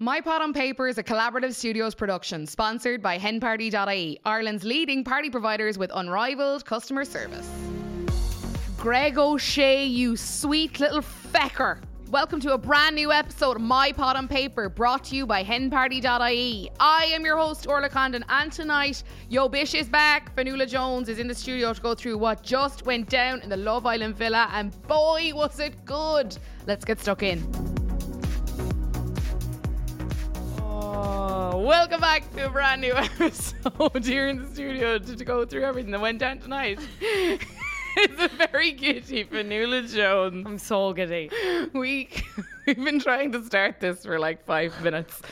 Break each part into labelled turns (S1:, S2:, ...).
S1: My Pot on Paper is a collaborative studios production sponsored by henparty.ie, Ireland's leading party providers with unrivaled customer service. Greg O'Shea, you sweet little fecker. Welcome to a brand new episode of My Pot on Paper brought to you by henparty.ie. I am your host, Orla Condon, and tonight, Yo Bish is back. Fanula Jones is in the studio to go through what just went down in the Love Island villa, and boy, was it good. Let's get stuck in. Oh, welcome back to a brand new episode here in the studio to, to go through everything that went down tonight. it's a very giddy Fanula Jones.
S2: I'm so giddy.
S1: We we've been trying to start this for like five minutes,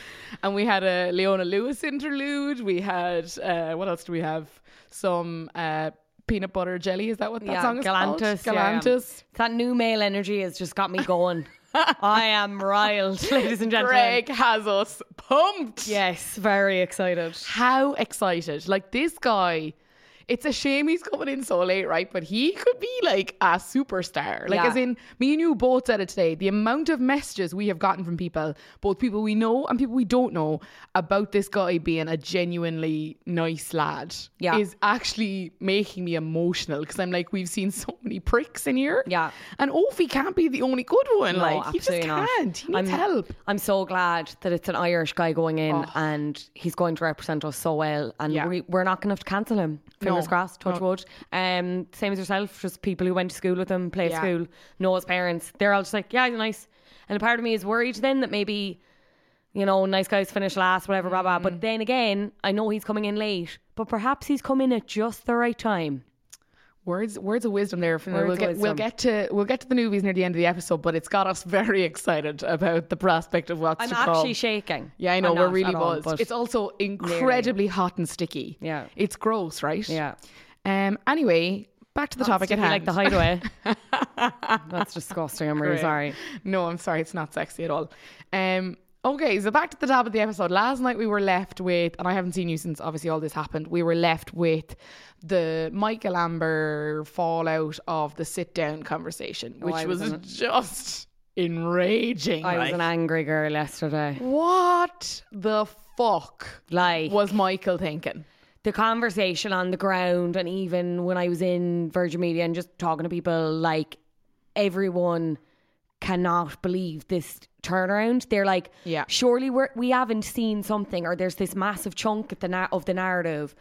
S1: and we had a Leona Lewis interlude. We had uh, what else do we have? Some uh, peanut butter jelly. Is that what that
S2: yeah,
S1: song is
S2: Galantis.
S1: called?
S2: yeah, yeah.
S1: Galantis.
S2: That new male energy has just got me going. I am riled, ladies and gentlemen.
S1: Greg has us pumped.
S2: Yes, very excited.
S1: How excited! Like this guy. It's a shame he's coming in so late, right? But he could be like a superstar. Like,
S2: Yeah.
S1: as in, me and you both said it today. The amount of messages we have gotten from people, both people we know and people we don't know, about this guy being a genuinely nice lad
S2: Yeah.
S1: is actually making me emotional because I'm like, we've seen so many pricks in here.
S2: Yeah.
S1: And Ovie can't be the only good one.
S2: No,
S1: like, he just
S2: not.
S1: can't. He needs
S2: I'm,
S1: help.
S2: I'm so glad that it's an Irish guy going in
S1: Oh.
S2: and he's going to represent us so well. And
S1: Yeah.
S2: we, we're not going to have to cancel him. Fingers
S1: No,
S2: crossed, touch
S1: no.
S2: wood. Um, same as yourself, just people who went to school with him, play
S1: Yeah.
S2: school, know his parents. They're all just like, yeah, he's nice. And a part of me is worried then that maybe, you know, nice guys finish last, whatever, blah, blah.
S1: Mm.
S2: But then again, I know he's coming in late, but perhaps he's come in at just the right time.
S1: Words, words of wisdom there. From we'll get, we'll get to, we'll get to the movies near the end of the episode, but it's got us very excited about the prospect of what's
S2: I'm
S1: to come.
S2: actually shaking.
S1: Yeah, I know
S2: I'm
S1: we're really
S2: at all,
S1: buzzed. it's also incredibly hot and sticky.
S2: Yeah.
S1: it's gross, right?
S2: Yeah.
S1: Um. Anyway, back to the topic at hand.
S2: like the hideaway. That's disgusting. I'm really
S1: Great.
S2: sorry.
S1: No, I'm sorry, it's not sexy at all. Um. Okay, so back to the top of the episode. Last night we were left with, and I haven't seen you since obviously all this happened. We were left with the Michael Amber fallout of the sit down conversation, oh, which
S2: Oh,
S1: was
S2: was
S1: just enraging.
S2: I was an angry girl yesterday.
S1: What the fuck
S2: Like
S1: was Michael thinking?
S2: the conversation on the ground, and even when I was in Virgin Media and just talking to people, like everyone cannot believe this turnaround. They're like,
S1: Yeah.
S2: surely we're, we haven't seen something, or there's this massive chunk at the na- of the narrative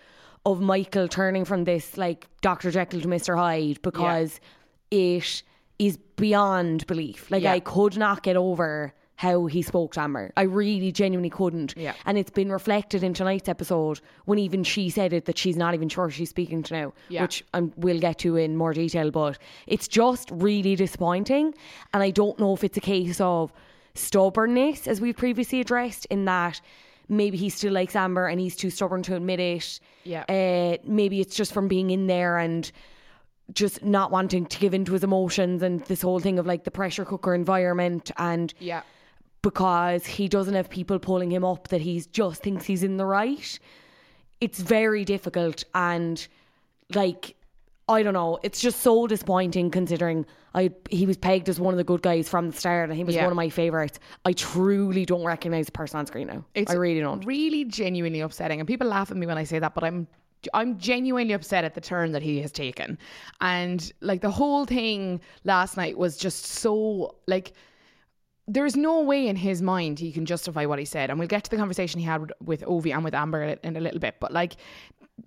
S2: of Michael turning from this like Dr. Jekyll to Mr. Hyde because it is beyond belief. Like
S1: Yeah.
S2: I could not get over how he spoke to Amber. I really genuinely couldn't.
S1: Yeah.
S2: And it's been reflected in tonight's episode when even she said it that she's not even sure she's speaking to now,
S1: Yeah.
S2: which um, we'll get to in more detail. But it's just really disappointing. And I don't know if it's a case of stubbornness, as we've previously addressed, in that maybe he still likes Amber and he's too stubborn to admit it.
S1: Yeah.
S2: Uh, maybe it's just from being in there and just not wanting to give in to his emotions and this whole thing of like the pressure cooker environment and
S1: Yeah.
S2: Because he doesn't have people pulling him up that he just thinks he's in the right. It's very difficult and like I don't know, it's just so disappointing considering I he was pegged as one of the good guys from the start and he was
S1: Yeah.
S2: one of my favourites. I truly don't recognise the person on screen now.
S1: It's
S2: I really don't.
S1: Really genuinely upsetting. And people laugh at me when I say that, but I'm I'm genuinely upset at the turn that he has taken. And like the whole thing last night was just so like there's no way in his mind he can justify what he said. And we'll get to the conversation he had with, Ovie and with Amber in a little bit. But like,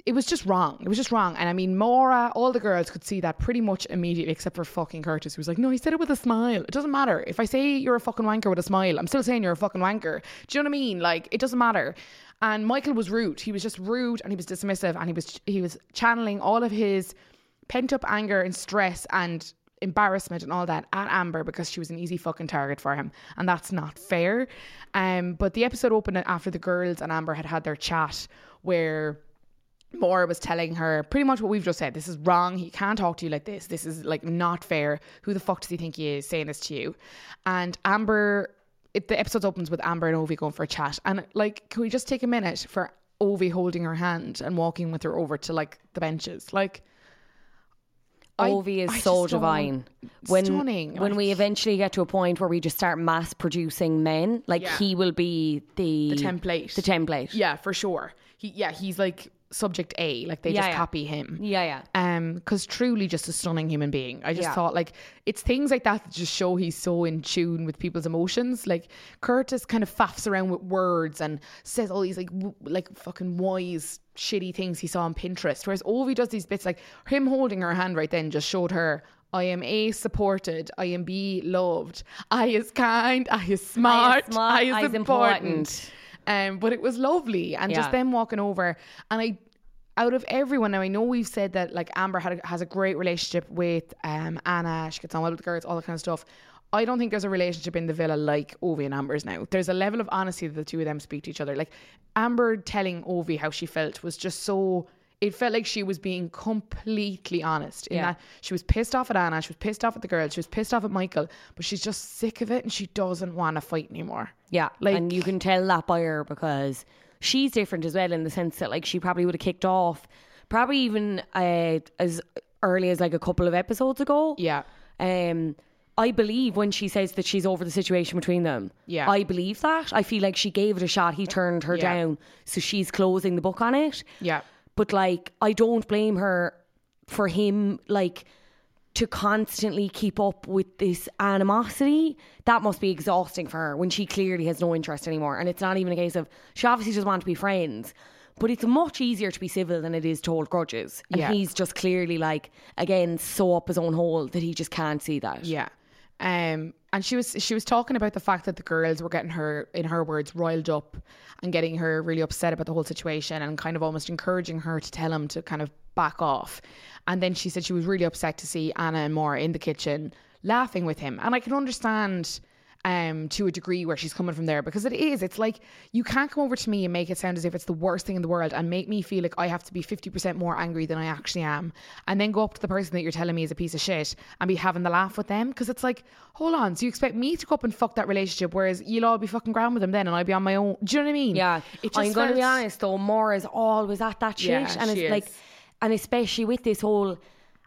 S1: it was just wrong. It was just wrong. And I mean, Maura, all the girls could see that pretty much immediately, except for fucking Curtis, who was like, no, he said it with a smile. It doesn't matter. If I say you're a fucking wanker with a smile, I'm still saying you're a fucking wanker. Do you know what I mean? Like, it doesn't matter. And Michael was rude. He was just rude and he was dismissive and he was he was channeling all of his pent up anger and stress and embarrassment and all that at Amber because she was an easy fucking target for him, and that's not fair. Um, but the episode opened after the girls and Amber had had their chat where. Maura was telling her pretty much what we've just said. This is wrong. He can't talk to you like this. This is like not fair. Who the fuck does he think he is saying this to you? And Amber, it, the episode opens with Amber and Ovie going for a chat. And like, can we just take a minute for Ovie holding her hand and walking with her over to like the benches? Like,
S2: Ovie is
S1: I
S2: so divine. When
S1: Stunning,
S2: when we eventually get to a point where we just start mass producing men, like
S1: Yeah.
S2: he will be the
S1: the template.
S2: The template.
S1: Yeah, for sure. He yeah, he's like subject A. Like they
S2: Yeah,
S1: just
S2: yeah.
S1: copy him.
S2: Yeah, yeah.
S1: Um, because truly just a stunning human being. I just
S2: Yeah.
S1: thought like it's things like that that just show he's so in tune with people's emotions. Like Curtis kind of faffs around with words and says all these like w- like fucking wise shitty things he saw on Pinterest. Whereas Ovie does these bits like him holding her hand right then just showed her. I am A supported. I am B loved. I is kind. I is smart.
S2: smart,
S1: I is
S2: I is
S1: important.
S2: important.
S1: Um, but it was lovely, and just them walking over, and I, out of everyone now, I know we've said that like Amber had a, has a great relationship with um Anna. She gets on well with the girls, all that kind of stuff. I don't think there's a relationship in the villa like Ovie and Amber's now. There's a level of honesty that the two of them speak to each other. Like Amber telling Ovie how she felt was just so. It felt like she was being completely honest in
S2: Yeah.
S1: that she was pissed off at Anna, she was pissed off at the girls, she was pissed off at Michael, but she's just sick of it and she doesn't want to fight anymore.
S2: Yeah,
S1: Like-
S2: and you can tell that by her because she's different as well in the sense that like she probably would have kicked off, probably even uh, as early as like a couple of episodes ago.
S1: Yeah.
S2: Um, I believe when she says that she's over the situation between them.
S1: Yeah.
S2: I believe that. I feel like she gave it a shot. He turned her
S1: Yeah.
S2: down, so she's closing the book on it.
S1: Yeah.
S2: But like, I don't blame her for him like to constantly keep up with this animosity. That must be exhausting for her when she clearly has no interest anymore. And it's not even a case of she obviously just want to be friends. But it's much easier to be civil than it is to hold grudges. And
S1: Yeah.
S2: he's just clearly like again so up his own hole that he just can't see that.
S1: Yeah. Um, and she was she was talking about the fact that the girls were getting her, in her words, riled up and getting her really upset about the whole situation and kind of almost encouraging her to tell him to kind of back off. And then she said she was really upset to see Anna and Maura in the kitchen laughing with him. And I can understand um to a degree where she's coming from there because it is it's like you can't come over to me and make it sound as if it's the worst thing in the world and make me feel like I have to be 50% more angry than I actually am and then go up to the person that you're telling me is a piece of shit and be having the laugh with them because it's like hold on so you expect me to go up and fuck that relationship whereas you'll all be fucking ground with them then and I'll be on my own do you know what I mean
S2: Yeah, I'm going to be honest though. Maura is always at that shit,
S1: Yeah,
S2: and it's like, and especially with this whole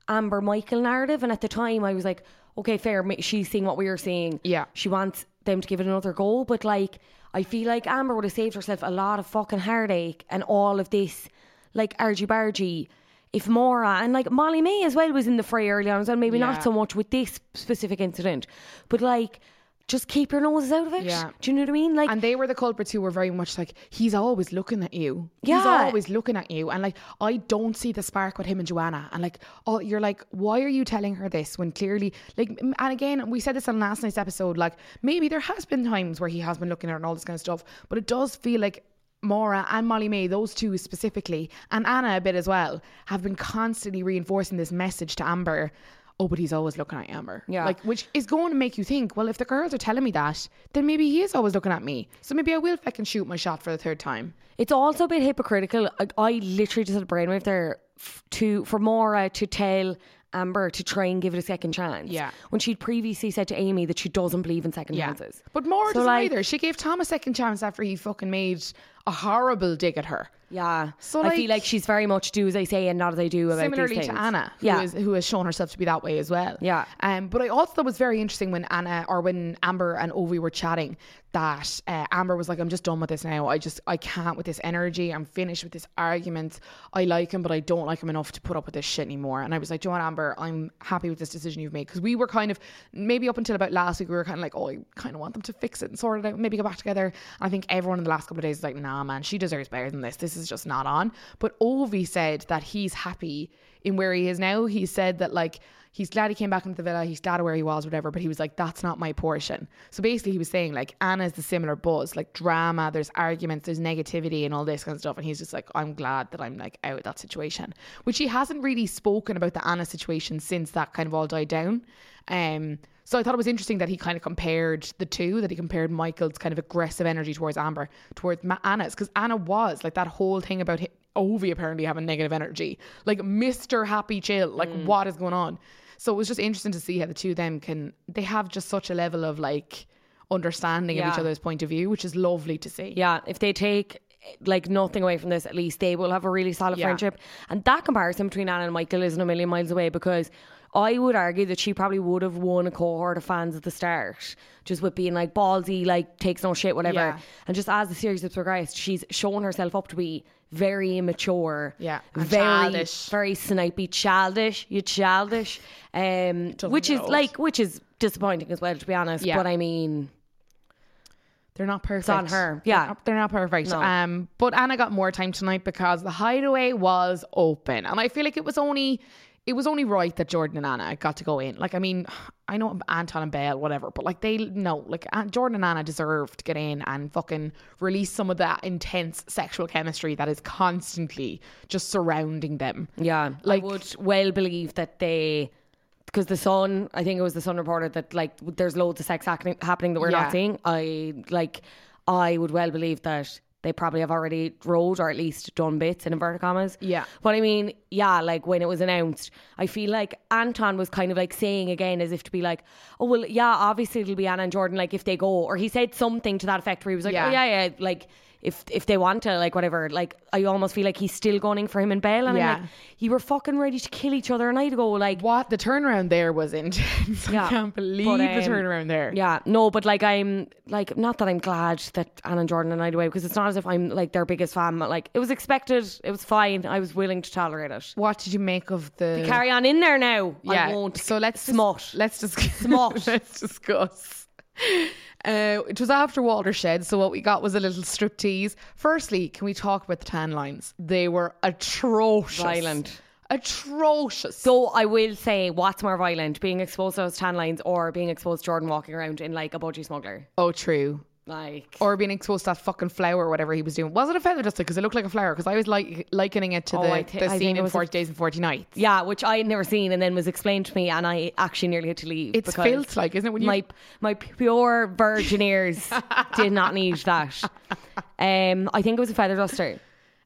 S2: Amber Michael narrative. And at the time, I was like, okay, fair. She's seeing what we are seeing.
S1: Yeah.
S2: she wants them to give it another go, but like, I feel like Amber would have saved herself a lot of fucking heartache and all of this, like argy bargy. If Maura and like Molly-Mae as well was in the fray early on as well, maybe
S1: Yeah.
S2: not so much with this specific incident, but like, just keep your noses out of it.
S1: Yeah.
S2: Do you know what I mean? Like,
S1: And they were the culprits who were very much like, he's always looking at you.
S2: Yeah.
S1: He's always looking at you. And like, I don't see the spark with him and Joanna. And like, oh, you're like, why are you telling her this when clearly, like, and again, we said this on last night's episode, like, maybe there has been times where he has been looking at her and all this kind of stuff, but it does feel like Maura and Molly-Mae, those two specifically, and Anna a bit as well, have been constantly reinforcing this message to Amber. Oh, but he's always looking at Amber.
S2: Yeah.
S1: Like, which is going to make you think, well, if the girls are telling me that, then maybe he is always looking at me. So maybe I will fucking shoot my shot for the third time.
S2: It's also a bit hypocritical. I, I literally just had a brainwave there f- to for Maura to tell Amber to try and give it a second chance.
S1: Yeah.
S2: When she'd previously said to Amy that she doesn't believe in second chances.
S1: But Maura
S2: So,
S1: doesn't
S2: like-
S1: either. She gave Tom a second chance after he fucking made a horrible dig at her.
S2: Yeah.
S1: So,
S2: I feel
S1: like-
S2: she's very much do as I say and not as I do about
S1: Similarly to. Anna, who,
S2: yeah.
S1: is, who has shown herself to be that way as well.
S2: Yeah.
S1: Um, but I also thought it was very interesting when Anna or when Amber and Ovie were chatting that uh, Amber was like, "I'm just done with this now. I just I can't with this energy. I'm finished with this argument. I like him, but I don't like him enough to put up with this shit anymore." And I was like, "Do you know Amber? I'm happy with this decision you've made because we were kind of maybe up until about last week we were kind of like, oh, I kind of want them to fix it and sort it out, maybe go back together." And I think everyone in the last couple of days is like, "Nah, man, she deserves better than this. This is just not on." But Ovie said that he's happy in where he is now. He said that like he's glad he came back into the villa. He's glad of where he was, whatever. But he was like, that's not my portion. So basically, he was saying like Anna's the similar buzz, like drama. There's arguments, there's negativity, and all this kind of stuff. And he's just like, I'm glad that I'm like out of that situation, which he hasn't really spoken about the Anna situation since that kind of all died down. Um. So I thought it was interesting that he kind of compared the two, that he compared Michael's kind of aggressive energy towards Amber towards Anna's, because Anna was like that whole thing about Ovie apparently having negative energy, like Mr. Happy Chill, like mm. what is going on? So it was just interesting to see how the two of them can, they have just such a level of like understanding of each other's point of view, which is lovely to see.
S2: Yeah, if they take eh, like nothing away from this, at least they will have a really solid
S1: Yeah.
S2: friendship. And that comparison between Anna and Michael isn't a million miles away because I would argue that she probably would have won a cohort of fans at the start, just with being like ballsy, like takes no shit, whatever.
S1: Yeah.
S2: And just as the series has progressed, she's shown herself up to be very immature.
S1: Yeah,
S2: very,
S1: childish.
S2: very snipey, childish. You childish, um, which is
S1: it.
S2: like, which is disappointing as well, to be honest.
S1: Yeah.
S2: But I mean,
S1: They're not perfect.
S2: on her.
S1: They're
S2: Yeah.
S1: not- They're not perfect.
S2: No.
S1: Um, but Anna got more time tonight because the hideaway was open, and I feel like it was only it was only right that Jordan and Anna got to go in. Like, I mean, I know Anton and Belle, whatever, but like they know, like Jordan and Anna deserve to get in and fucking release some of that intense sexual chemistry that is constantly just surrounding them.
S2: Yeah,
S1: Like-
S2: I would well believe that they, because the Sun, I think it was the Sun reported that like there's loads of sex happening, happening that we're
S1: Yeah.
S2: not seeing. I like, I would well believe that they probably have already wrote or at least done bits in inverted commas.
S1: Yeah.
S2: But I mean, yeah, like when it was announced, I feel like Anton was kind of like saying again as if to be like, oh well, yeah, obviously it'll be Anna and Jordan like if they go, or he said something to that effect where he was like,
S1: Yeah.
S2: oh yeah, yeah, like. If, if they want to like whatever like I almost feel like he's still gunning for him and Belle and
S1: Yeah.
S2: I'm like you were fucking ready to kill each other a night ago like
S1: What the turnaround there was intense.
S2: Yeah.
S1: I can't believe
S2: But,
S1: the
S2: um,
S1: turnaround there.
S2: Yeah, no, but like I'm like not that I'm glad that Anna and Jordan are night away because it's not as if I'm like their biggest fan. But like it was expected, it was fine. I was willing to tolerate it.
S1: What did you make of the?
S2: Carry on in there now.
S1: yeah.
S2: I won't.
S1: So let's just-
S2: smut.
S1: let's just
S2: Smut.
S1: let's discuss. Uh, it was after Watershed, so what we got was a little striptease. Firstly, can we talk about the tan lines? They were atrocious,
S2: Violent.
S1: atrocious.
S2: So I will say, what's more violent, being exposed to those tan lines or being exposed to Jordan walking around in like a budgie smuggler?
S1: oh, true.
S2: Like,
S1: Or being exposed to that fucking flower or whatever he was doing. Was it a feather duster? Because it looked like a flower. Because I was like likening it to
S2: Oh,
S1: the,
S2: I thi-
S1: the
S2: I think
S1: scene
S2: it
S1: in
S2: was a-
S1: 40 Days and 40 Nights.
S2: yeah, which I had never seen and then was explained to me, and I actually nearly had to leave.
S1: It's
S2: because
S1: filth, like, isn't it? When you
S2: my my pure virgin ears did not need that. Um, I think it was a feather duster.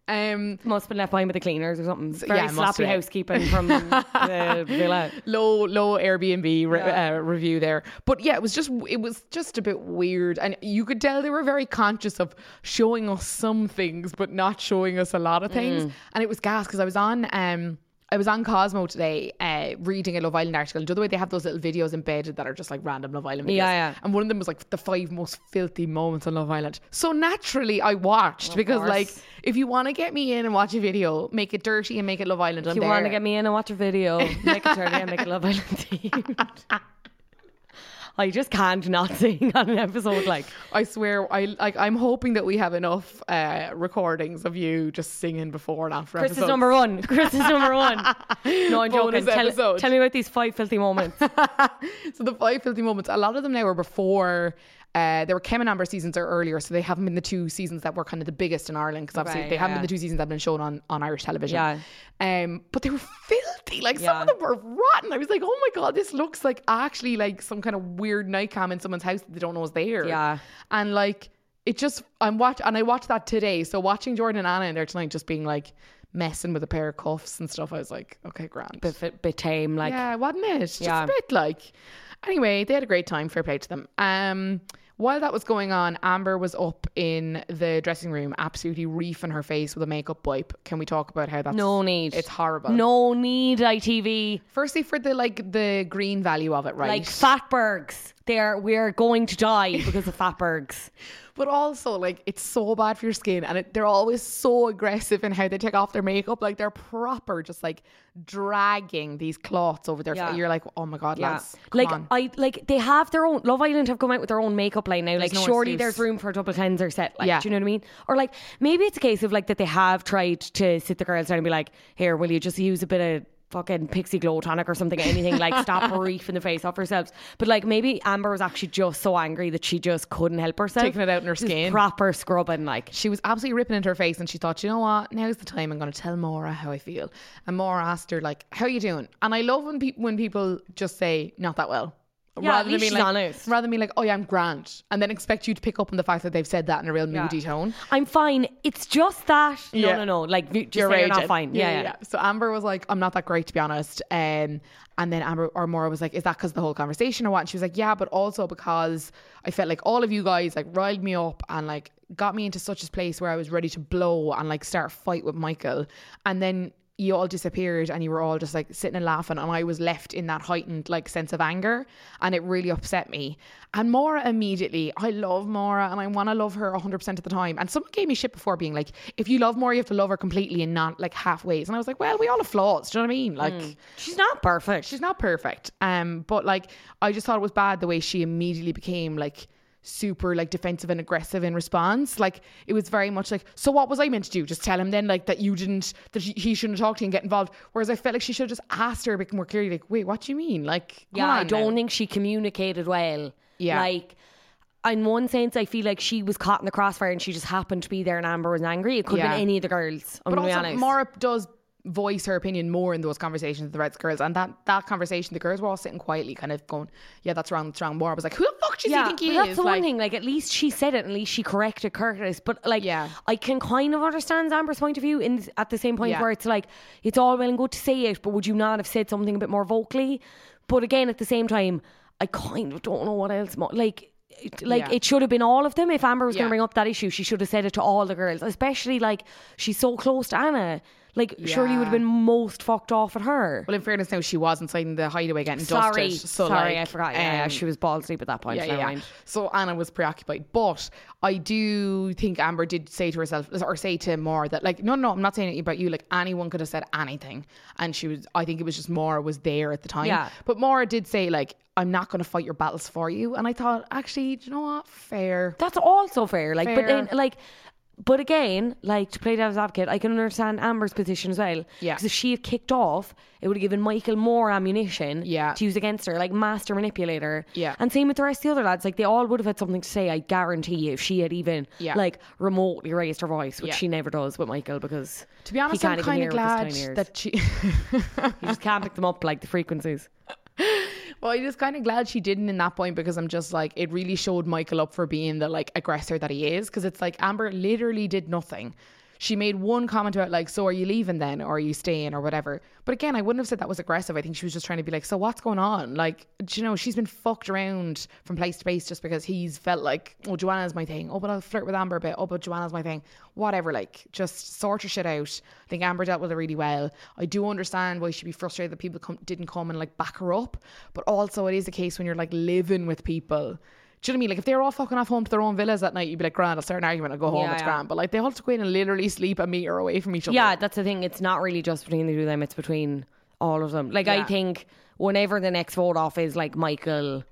S1: Um,
S2: Must have been left behind with the cleaners or something. Very
S1: yeah,
S2: sloppy housekeeping from the villa.
S1: low low Airbnb re- uh, review there. But yeah, it was just it was just a bit weird, and you could tell they were very conscious of showing us some things, but not showing us a lot of things. And it was gas because I was on um. I was on Cosmo today, uh, reading a Love Island article. And the other way they have those little videos embedded that are just like random Love Island videos.
S2: Yeah, yeah.
S1: And one of them was like the five most filthy moments on Love Island. So naturally, I watched because,
S2: course.
S1: like, if you want to get me in and watch a video, make it dirty and make it Love Island.
S2: If you want to get me in and watch a video, make it dirty and make it Love Island. I just can't not sing on an episode like
S1: I swear, I like. I'm hoping that we have enough uh, recordings of you just singing before and after.
S2: Chris is number one. Chris is number one. No, I'm joking.
S1: Bonus
S2: Tell,
S1: episode.
S2: tell me about these five filthy moments.
S1: so the five filthy moments. A lot of them now are before. Uh, there were Kem and Amber seasons are earlier, so they haven't been the two seasons that were kind of the biggest in Ireland because obviously
S2: Right,
S1: they
S2: yeah,
S1: haven't been the two seasons that have been shown on, on Irish television.
S2: Yeah.
S1: Um, but they were filthy. Like some of them were rotten. I was like, oh my god, this looks like actually like some kind of weird night cam in someone's house that they don't know is there.
S2: Yeah.
S1: And like it just I'm watch and I watched that today. So watching Jordan and Anna in there tonight just being like messing with a pair of cuffs and stuff, I was like, okay, grand.
S2: bit, bit tame, like
S1: yeah, wasn't it? Just
S2: Yeah.
S1: a bit like. Anyway, they had a great time. Fair play to them. Um, while that was going on, Amber was up in the dressing room, absolutely reefing her face with a makeup wipe. Can we talk about how that's
S2: no need.
S1: It's horrible.
S2: No need, ITV.
S1: Firstly, for the like the green value of it, right?
S2: Like fatbergs. They're we're going to die because of fatbergs.
S1: But also, like, it's so bad for your skin, and it, they're always so aggressive in how they take off their makeup. Like, they're proper, just like dragging these cloths over their.
S2: Yeah.
S1: You're like, oh my god,
S2: Yeah.
S1: lads,
S2: like
S1: on.
S2: I like they have their own Love Island have come out with their own makeup line now. like
S1: no
S2: surely
S1: excuse.
S2: there's room for a double cleanser set. Like
S1: Yeah.
S2: do you know what I mean? Or like maybe it's a case of like that they have tried to sit the girls down and be like, here, will you just use a bit of fucking Pixi glow tonic or something anything like stop reefing the face off yourselves but like maybe amber was actually just so angry that she just couldn't help herself
S1: Taking it out in her
S2: Just
S1: skin.
S2: proper scrubbing like
S1: she was absolutely ripping into her face and she thought, you know what, now's the time I'm going to tell Maura how I feel. And Maura asked her, like, how you doing? And I love when, pe- when people just say, not that well.
S2: Yeah, at least she's
S1: like,
S2: honest.
S1: rather than being like, oh yeah, I'm grand. And then expect you to pick up on the fact that they've said that in a real moody tone.
S2: I'm fine it's just that
S1: Yeah.
S2: no no no like you- just
S1: You're
S2: say you're not
S1: raging.
S2: fine yeah yeah,
S1: So Amber was like, I'm not that great to be honest. Um, and then Amber or Maura was like, Is that because the whole conversation or what? And she was like, Yeah, but also because I felt like all of you guys like riled me up and like got me into such a place where I was ready to blow and like start a fight with Michael. And then you all disappeared and you were all just like sitting and laughing and I was left in that heightened like sense of anger and it really upset me. And Maura immediately, I love Maura and I want to love her 100% of the time. And someone gave me shit before being like, if you love Maura, you have to love her completely and not like half ways. And I was like, well, we all have flaws. Do you know what I mean? Like,
S2: She's not perfect.
S1: she's not perfect. Um, but like, I just thought it was bad the way she immediately became like, super like defensive and aggressive in response like it was very much like so what was i meant to do just tell him then like that you didn't that he- shouldn't talk to you and get involved whereas i felt like she should have just asked her a bit more clearly like wait what do you mean like
S2: Yeah, I don't
S1: now.
S2: think she communicated well.
S1: Yeah.
S2: Like, in one sense, I feel like she was caught in the crossfire and she just happened to be there and Amber was angry. It could have
S1: Yeah.
S2: been any of the girls. I'm
S1: but also. Maura does voice her opinion more in those conversations with the Reds girls and that that conversation the girls were all sitting quietly kind of going yeah that's wrong that's wrong Maura was like who the fuck does
S2: yeah,
S1: he think he
S2: that's
S1: is
S2: the
S1: like,
S2: one thing. Like, at least she said it. At least she corrected Curtis. But like,
S1: Yeah.
S2: I can kind of understand Amber's point of view. In at the same point
S1: Yeah.
S2: where it's like, it's all well and good to say it, but would you not have said something a bit more vocally? But again, at the same time, I kind of don't know what else. Mo- like. it- Like
S1: Yeah.
S2: it should have been all of them. If Amber was going to bring up that issue, she should have said it to all the girls. Especially like she's so close to Anna. Like surely you would have been most fucked off at her.
S1: well in fairness now she was inside in the hideaway getting
S2: sorry,
S1: dusted so
S2: sorry,
S1: like,
S2: I forgot. Yeah,
S1: um,
S2: she was ball asleep at that point.
S1: Yeah,
S2: Never
S1: yeah, yeah.
S2: mind.
S1: So Anna was preoccupied, but I do think Amber did say to herself or say to Maura that like, no, no, I'm not saying anything about you. Like anyone could have said anything, and she was. I think it was just Maura was there at the time.
S2: Yeah.
S1: But Maura did say like, I'm not going to fight your battles for you, and I thought actually, do you know what? Fair.
S2: That's also fair. Like, but then, like, but again, like to play devil's advocate, I can understand Amber's position as well.
S1: Yeah.
S2: Because if she had kicked off, it would have given Michael more ammunition.
S1: Yeah.
S2: To use against her, like master manipulator.
S1: Yeah.
S2: And same with the rest of the other lads. Like they all would have had something to say. I guarantee you, if she had even
S1: Yeah.
S2: like remotely raised her voice, which
S1: Yeah.
S2: she never does with Michael because
S1: To be honest,
S2: he
S1: I'm
S2: kinda
S1: glad
S2: with his tiny ears.
S1: that she.
S2: you just can't pick them up like the frequencies.
S1: Well, I'm just kind of glad she didn't in that point because I'm just like it really showed Michael up for being the like aggressor that he is because it's like Amber literally did nothing. She made one comment about like, so are you leaving then or are you staying or whatever. But again, I wouldn't have said that was aggressive. I think she was just trying to be like, so what's going on? Like, you know, she's been fucked around from place to place just because he's felt like, oh, Joanna's my thing. Oh, but I'll flirt with Amber a bit. Oh, but Joanna's my thing. Whatever. Like, just sort your shit out. I think Amber dealt with it really well. I do understand why she'd be frustrated that people come, didn't come and like back her up. But also, it is a case when you're like living with people. Do you know what I mean? Like if they were all fucking off home to their own villas at night, you'd be like, grand, I'll start an argument, I'll go home,
S2: Yeah,
S1: it's
S2: yeah.
S1: grand. But like they all have to go in and literally sleep a meter away from each other.
S2: Yeah, that's the thing. It's not really just between the two of them, it's between all of them. Like, I think whenever the next vote off is, like, Michael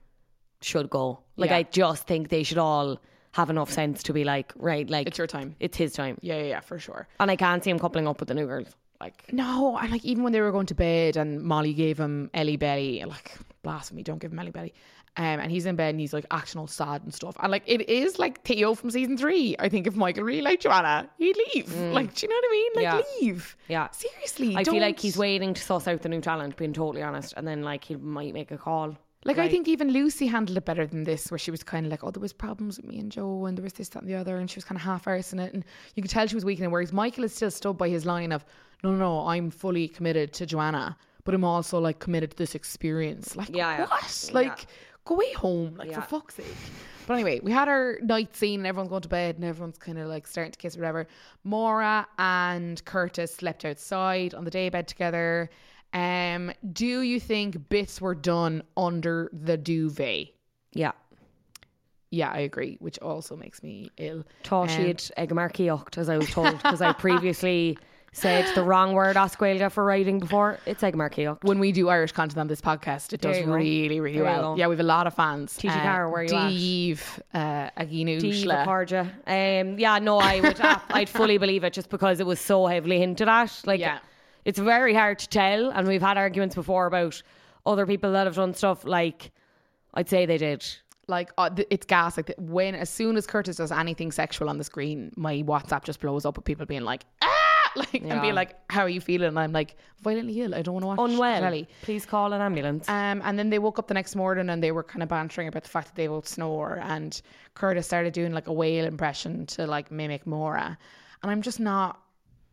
S2: should go. Like,
S1: Yeah.
S2: I just think they should all have enough sense to be like, right, like,
S1: It's your time.
S2: it's his time.
S1: Yeah, yeah, yeah, for sure.
S2: And I can't see him coupling up with the new girls. Like,
S1: No, and like even when they were going to bed and Molly gave him Ellie Belly, like blasphemy, don't give him Ellie Belly. Um, and he's in bed and he's like acting all sad and stuff. And like it is like Theo from season three. I think if Michael really liked Joanna, he'd leave. Like, do you know what I mean? Like
S2: Yeah.
S1: leave.
S2: Yeah.
S1: Seriously.
S2: I feel like he's waiting to suss out the new talent, being totally honest. And then, like, he might make a call.
S1: Like, I think even Lucie handled it better than this, where she was kind of like, oh, there was problems with me and Joe, and there was this, that, and the other, and she was kind of half-arsing it, and you could tell she was weakening. Whereas Michael is still stood by his line of, no, no, no, I'm fully committed to Joanna, but I'm also like committed to this experience. Like,
S2: Yeah, yeah.
S1: what? Like, go away home, like
S2: Yeah.
S1: for fuck's sake. But anyway, we had our night scene, and everyone's going to bed, and everyone's kind of like starting to kiss or whatever. Maura and Curtis slept outside on the daybed together. Um, do you think bits were done under the duvet?
S2: Yeah.
S1: Yeah, I agree, which also makes me ill.
S2: She
S1: Um,
S2: as I was told, because I previously said the wrong word Osquelga for writing before. It's Egmarky yucked.
S1: When we do Irish content on this podcast, it
S2: There
S1: does really, really
S2: There
S1: well. Yeah, we have a lot of fans.
S2: TG Carroll, where you at?
S1: Dave, uh, Aginu.
S2: Corja. Um, yeah, no, I would, I'd fully believe it just because it was so heavily hinted at. Like,
S1: Yeah.
S2: it's very hard to tell, and we've had arguments before about other people that have done stuff. Like, I'd say they did.
S1: like uh, th- it's gas like th- when as soon as Curtis does anything sexual on the screen my WhatsApp just blows up with people being like ah like and be like how are you feeling and I'm like violently ill I don't want to watch
S2: Unwell.
S1: telly
S2: Please call an ambulance.
S1: um, and then they woke up the next morning and they were kind of bantering about the fact that they both snore and Curtis started doing like a whale impression to like mimic Maura and I'm just not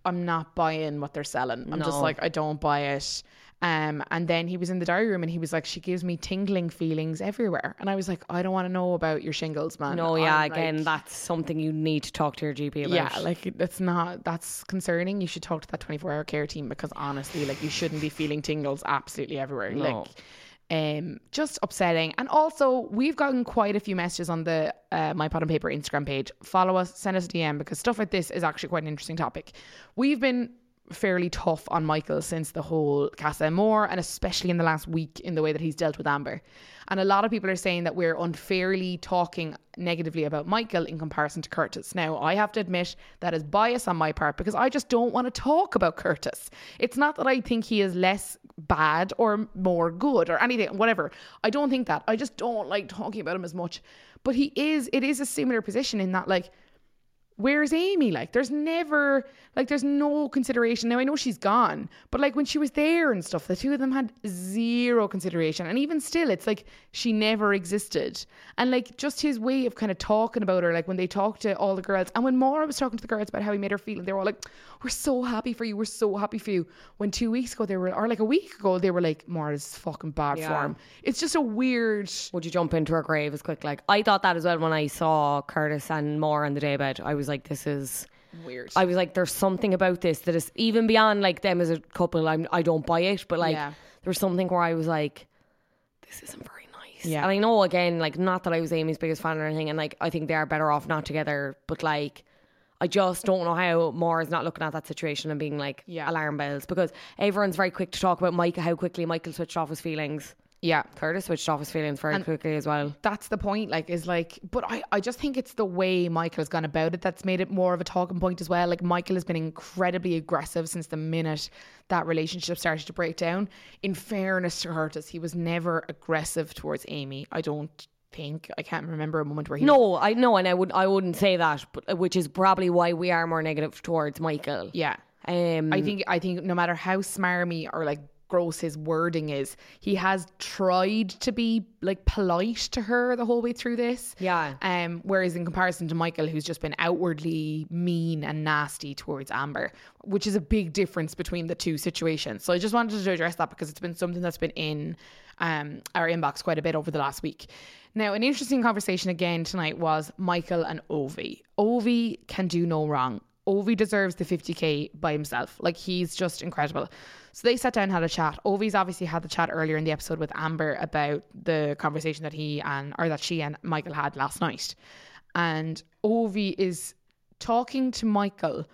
S1: I'm not buying what they're selling. I'm just like, I don't buy it. Um, and then he was in the diary room and he was like, she gives me tingling feelings everywhere. And I was like, I don't want to know about your shingles, man.
S2: No, yeah,
S1: I'm
S2: again,
S1: like-
S2: that's something you need to talk to your GP about.
S1: yeah, like that's not that's concerning. You should talk to that 24 hour care team because honestly, like you shouldn't be feeling tingles absolutely everywhere.
S2: No.
S1: Like um just upsetting. And also we've gotten quite a few messages on the uh, my pot and paper Instagram page. Follow us, send us a DM because stuff like this is actually quite an interesting topic. We've been fairly tough on Michael since the whole Casa Amor and especially in the last week in the way that he's dealt with Amber. And a lot of people are saying that we're unfairly talking negatively about Michael in comparison to Curtis. Now, I have to admit that is bias on my part because I just don't want to talk about Curtis. It's not that I think he is less bad or more good or anything, whatever. I don't think that. I just don't like talking about him as much. But he is, it is a similar position in that, like, where's Amy? Like, there's never, like, there's no consideration. Now, I know she's gone, but like when she was there and stuff, the two of them had zero consideration. And even still, it's like she never existed. And like, just his way of kind of talking about her, like when they talked to all the girls, and when Maura was talking to the girls about how he made her feel, and they were all like, We're so happy for you. We're so happy for you. When two weeks ago, they were, or like a week ago, they were like, Maura's fucking bad
S2: Yeah.
S1: form. It's just a weird.
S2: Would you jump into her grave as quick? Like I thought that as well when I saw Curtis and Maura on the daybed. I was like, this is.
S1: Weird.
S2: I was like, there's something about this that is even beyond like them as a couple. I'm, I don't buy it, but like
S1: Yeah.
S2: there's something where I was like, this isn't very nice.
S1: Yeah.
S2: And I know again, like not that I was Amy's biggest fan or anything, and like I think they are better off not together. But like, I just don't know how Maura is not looking at that situation and being like
S1: Yeah.
S2: alarm bells because everyone's very quick to talk about Mike, how quickly Michael switched off his feelings.
S1: Yeah.
S2: Curtis switched off his feelings very quickly as well.
S1: that's the point like is like but I, I just think it's the way michael's gone about it that's made it more of a talking point as well like michael has been incredibly aggressive since the minute that relationship started to break down in fairness to curtis he was never aggressive towards amy i don't think i can't remember a moment where he
S2: No, I know, and I would I wouldn't say that, but uh, which is probably why we are more negative towards Michael.
S1: yeah
S2: Um,
S1: I think I think no matter how smarmy or like gross his wording is, he has tried to be like polite to her the whole way through this.
S2: Yeah.
S1: Um, whereas in comparison to Michael, who's just been outwardly mean and nasty towards Amber, which is a big difference between the two situations. So I just wanted to address that because it's been something that's been in um, our inbox quite a bit over the last week. Now, an interesting conversation again tonight was Michael and Ovie. Ovie can do no wrong. Ovie deserves the 50k by himself. Like he's just incredible. So they sat down had a chat. Ovie's obviously had the chat earlier in the episode with Amber about the conversation that he and or that she and Michael had last night. And Ovie is talking to Michael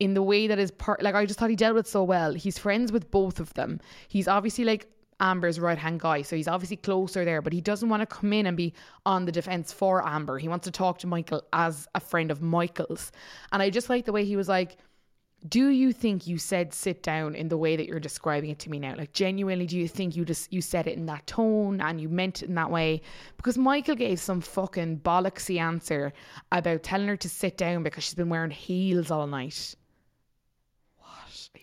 S1: in the way that is part like I just thought he dealt with so well. He's friends with both of them. He's obviously like Amber's right hand guy, so he's obviously closer there, but he doesn't want to come in and be on the defense for Amber. He wants to talk to Michael as a friend of Michael's. And I just like the way he was like, do you think you said sit down in the way that you're describing it to me now? Like genuinely, do you think you just you said it in that tone and you meant it in that way? Because Michael gave some fucking bollocksy answer about telling her to sit down because she's been wearing heels all night.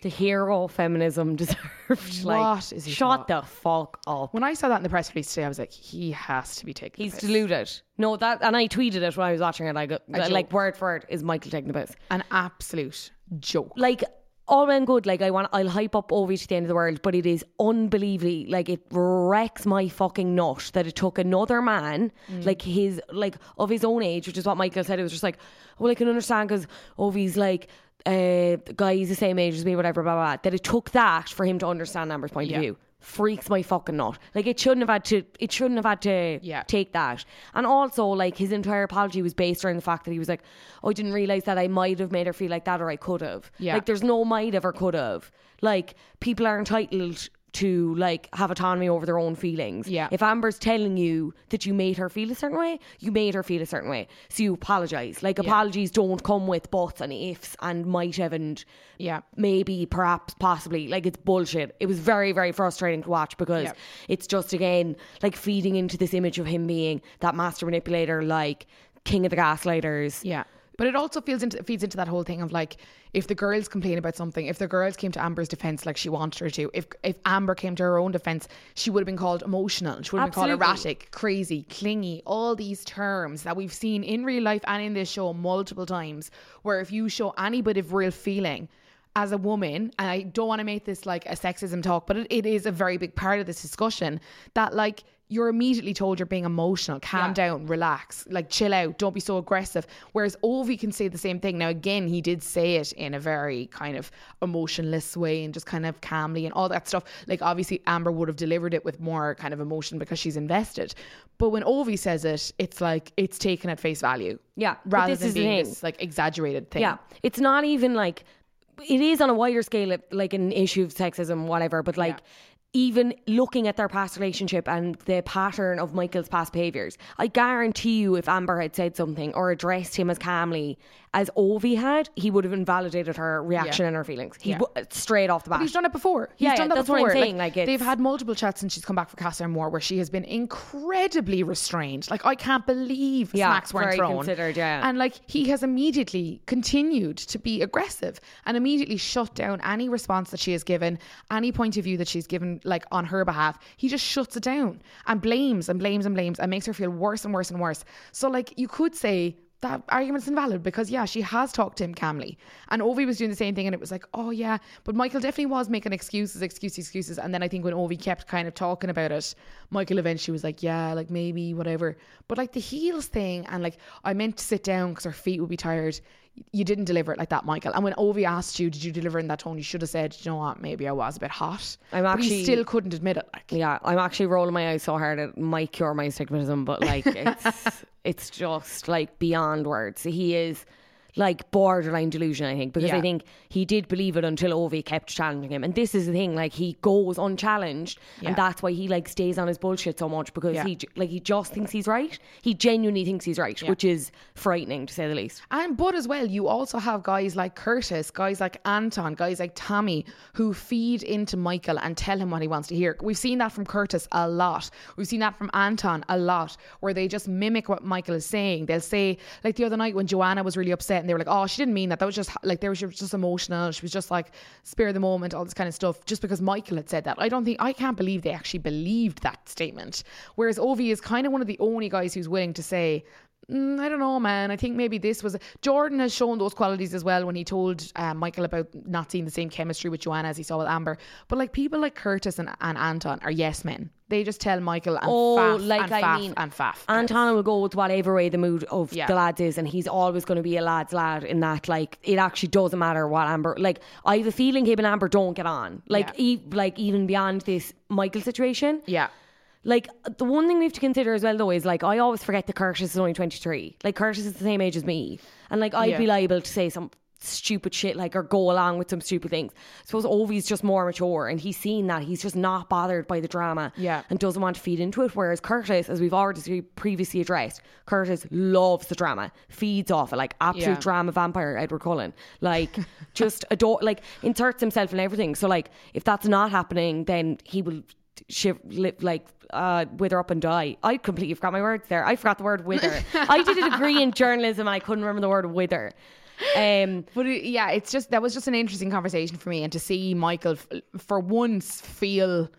S2: The hero feminism deserved. Like,
S1: What is he shot
S2: the fuck up?
S1: When I saw that in the press release today, I was like, he has to be taking.
S2: He's
S1: the piss.
S2: deluded. No, that and I tweeted it when I was watching it. I go like
S1: joke.
S2: word for word is Michael taking the piss.
S1: an absolute joke.
S2: Like all and good. Like I want, I'll hype up Ovie to the end of the world, but it is unbelievably like it wrecks my fucking nut that it took another man,
S1: Mm.
S2: like his like of his own age, which is what Michael said. It was just like, well, I can understand because Ovie's like. Uh, the guy he's the same age as me, whatever, blah, blah, blah. That it took that for him to understand Amber's point
S1: Yeah.
S2: of view. Freaks my fucking nut. Like it shouldn't have had to. It shouldn't have had to
S1: Yeah.
S2: take that. And also, like his entire apology was based around the fact that he was like, "Oh, I didn't realize that I might have made her feel like that, or I could have."
S1: Yeah.
S2: Like there's no might have or could have. Like people are entitled to like have autonomy over their own feelings.
S1: Yeah.
S2: If Amber's telling you that you made her feel a certain way, you made her feel a certain way. So you apologize. Like apologies don't come with buts and ifs and might have and
S1: Yeah.
S2: maybe, perhaps, possibly. Like it's bullshit. It was very, very frustrating to watch because
S1: Yeah.
S2: it's just again like feeding into this image of him being that master manipulator, like king of the gaslighters.
S1: Yeah. But it also feels into feeds into that whole thing of like if the girls complain about something, if the girls came to Amber's defense like she wanted her to, if if Amber came to her own defense, she would have been called emotional. She would have been called erratic, crazy, clingy, all these terms that we've seen in real life and in this show multiple times. Where if you show any bit of real feeling, as a woman, and I don't want to make this like a sexism talk, but it, it is a very big part of this discussion that like you're immediately told you're being emotional. Calm
S2: Yeah.
S1: down, relax, like chill out, don't be so aggressive. Whereas Ovie can say the same thing. Now, again, he did say it in a very kind of emotionless way and just kind of calmly and all that stuff. Like, obviously, Amber would have delivered it with more kind of emotion because she's invested. But when Ovie says it, it's like it's taken at face value.
S2: Yeah,
S1: Rather than being this like exaggerated thing.
S2: Yeah, it's not even like it is on a wider scale, like an issue of sexism, whatever. But like, even looking at their past relationship and the pattern of Michael's past behaviors, I guarantee you, if Amber had said something or addressed him as calmly as Ovie had, he would have invalidated her reaction and her feelings. He
S1: Yeah.
S2: w- uh, straight off the bat.
S1: But he's done it before. He's
S2: Yeah,
S1: done
S2: yeah,
S1: that
S2: that's what I'm
S1: before.
S2: saying, like, it's-
S1: they've had multiple chats since she's come back for Casa Amor, where she has been incredibly restrained. Like I can't believe
S2: Yeah,
S1: smacks weren't thrown.
S2: considered, yeah.
S1: And like he has immediately continued to be aggressive and immediately shut down any response that she has given, any point of view that she's given, like on her behalf. He just shuts it down and blames and blames and blames and makes her feel worse and worse and worse. So like you could say that argument's invalid because yeah, she has talked to him calmly. And Ovie was doing the same thing and it was like, oh yeah. But Michael definitely was making excuses, excuses, excuses. And then I think when Ovie kept kind of talking about it, Michael eventually was like, yeah, like maybe, whatever. But like the heels thing and like I meant to sit down because her feet would be tired. You didn't deliver it like that, Michael. And when Ovie asked you, did you deliver in that tone? You should have said, you know what, maybe I was a bit hot.
S2: I'm
S1: but he
S2: actually-
S1: still couldn't admit it. Like,
S2: Yeah, I'm actually rolling my eyes so hard it might cure my astigmatism, but like it's it's just like beyond words. He is like borderline delusion, I think, because I think he did believe it until Ovie kept challenging him. And this is the thing, like he goes unchallenged
S1: Yeah.
S2: and that's why he like stays on his bullshit so much because
S1: Yeah.
S2: he like he just thinks he's right. He genuinely thinks he's right, which is frightening to say the least.
S1: And but as well, you also have guys like Curtis, guys like Anton, guys like Tommy who feed into Michael and tell him what he wants to hear. We've seen that from Curtis a lot. We've seen that from Anton a lot, where they just mimic what Michael is saying. They'll say, like the other night when Joanna was really upset and they were like, "Oh, she didn't mean that. That was just like there was just emotional. She was just like spare the moment, all this kind of stuff." Just because Michael had said that, I don't think I can't believe they actually believed that statement. Whereas Ovie is kind of one of the only guys who's willing to say. Mm, I don't know, man. I think maybe this was Jordan has shown those qualities as well when he told uh, Michael about not seeing the same chemistry with Joanna as he saw with Amber. But like people like Curtis and, and Anton are yes men. They just tell Michael and
S2: Oh,
S1: faff
S2: like
S1: and
S2: I
S1: faff
S2: mean,
S1: and faff.
S2: Anton will go with whatever way the mood of
S1: Yeah.
S2: the lads is, and he's always going to be a lad's lad in that. Like, it actually doesn't matter what Amber. Like, I have a feeling him and Amber don't get on. Like,
S1: Yeah.
S2: e- like even beyond this Michael situation.
S1: yeah,
S2: Like, the one thing we have to consider as well, though, is like I always forget that Curtis is only twenty three. Like, Curtis is the same age as me, and like I'd
S1: Yeah.
S2: be liable to say some stupid shit like or go along with some stupid things. I suppose Ovie's just more mature and he's seen that he's just not bothered by the drama
S1: Yeah.
S2: and doesn't want to feed into it. Whereas Curtis, as we've already previously addressed, Curtis loves the drama, feeds off it like absolute
S1: Yeah.
S2: drama vampire Edward Cullen. Like just adore, like inserts himself in everything. So like if that's not happening, then he will shiv li- like uh wither up and die. I completely forgot my words there. I forgot the word wither. I did a degree in journalism I couldn't remember the word wither. Um
S1: But it, yeah, it's just that was just an interesting conversation for me, and to see Michael f- for once feel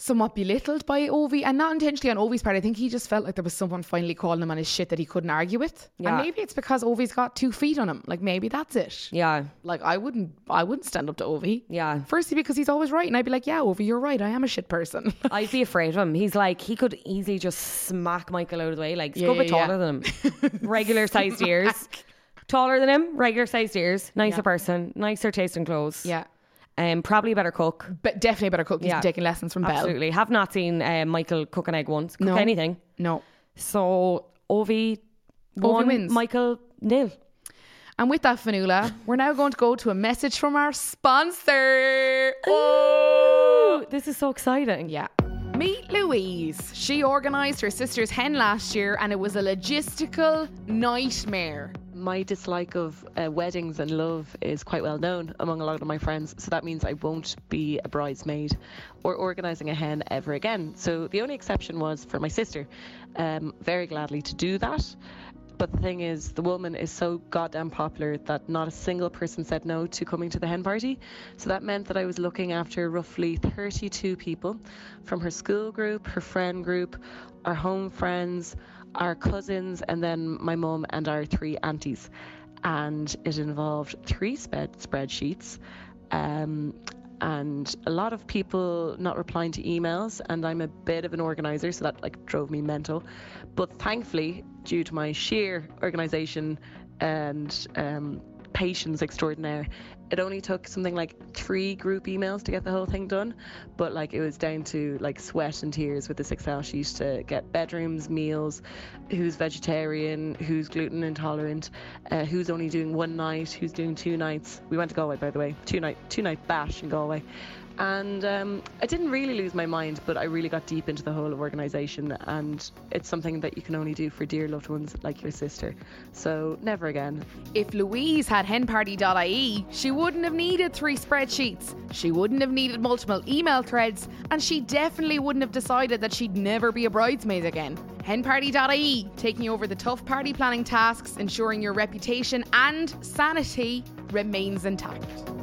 S1: somewhat belittled by Ovie, and not intentionally on Ovie's part. I think he just felt like there was someone finally calling him on his shit that he couldn't argue with,
S2: Yeah.
S1: and maybe it's because Ovie's got two feet on him. Like maybe that's it.
S2: yeah.
S1: Like I wouldn't, I wouldn't stand up to Ovie.
S2: Yeah.
S1: Firstly, because he's always right, and I'd be like, yeah, Ovie, you're right. I am a shit person.
S2: I'd be afraid of him. He's like he could easily just smack Michael out of the way. Like he's
S1: Yeah,
S2: a bit
S1: yeah,
S2: taller than him. Regular sized ears. Taller than him, regular sized ears, nicer
S1: Yeah.
S2: person, nicer taste in clothes.
S1: yeah,
S2: Um, probably a better cook.
S1: but definitely better cook. He's
S2: Yeah.
S1: taking lessons from Belle.
S2: Absolutely. Have not seen uh, Michael cook an egg once. Cook
S1: No.
S2: anything.
S1: No.
S2: So Ovie, one,
S1: wins.
S2: Michael nil.
S1: And with that, Fanula, we're now going to go to a message from our sponsor. Oh,
S2: This is so exciting.
S1: yeah. Meet Louise. She organised her sister's hen last year and it was a logistical nightmare.
S3: My dislike of uh, weddings and love is quite well known among a lot of my friends. So that means I won't be a bridesmaid or organising a hen ever again. So the only exception was for my sister. Um, very gladly to do that. But the thing is, the woman is so goddamn popular that not a single person said no to coming to the hen party. So that meant that I was looking after roughly 32 people from her school group, her friend group, our home friends, our cousins, and then my mum and our three aunties. and it involved three spread spreadsheets. Um, and a lot of people not replying to emails and i'm a bit of an organizer so that like drove me mental but thankfully due to my sheer organization and um, patience extraordinaire. It only took something like three group emails to get the whole thing done but like it was down to like sweat and tears with this excel sheet to get bedrooms meals who's vegetarian who's gluten intolerant uh, who's only doing one night who's doing two nights. We went to galway by the way. Two night two night bash in galway and um, I didn't really lose my mind, but I really got deep into the whole organisation, and it's something that you can only do for dear loved ones like your sister. So never again.
S1: If Louise had henparty.ie, she wouldn't have needed three spreadsheets. She wouldn't have needed multiple email threads, and she definitely wouldn't have decided that she'd never be a bridesmaid again. Henparty.ie, taking over the tough party planning tasks, ensuring your reputation and sanity remains intact.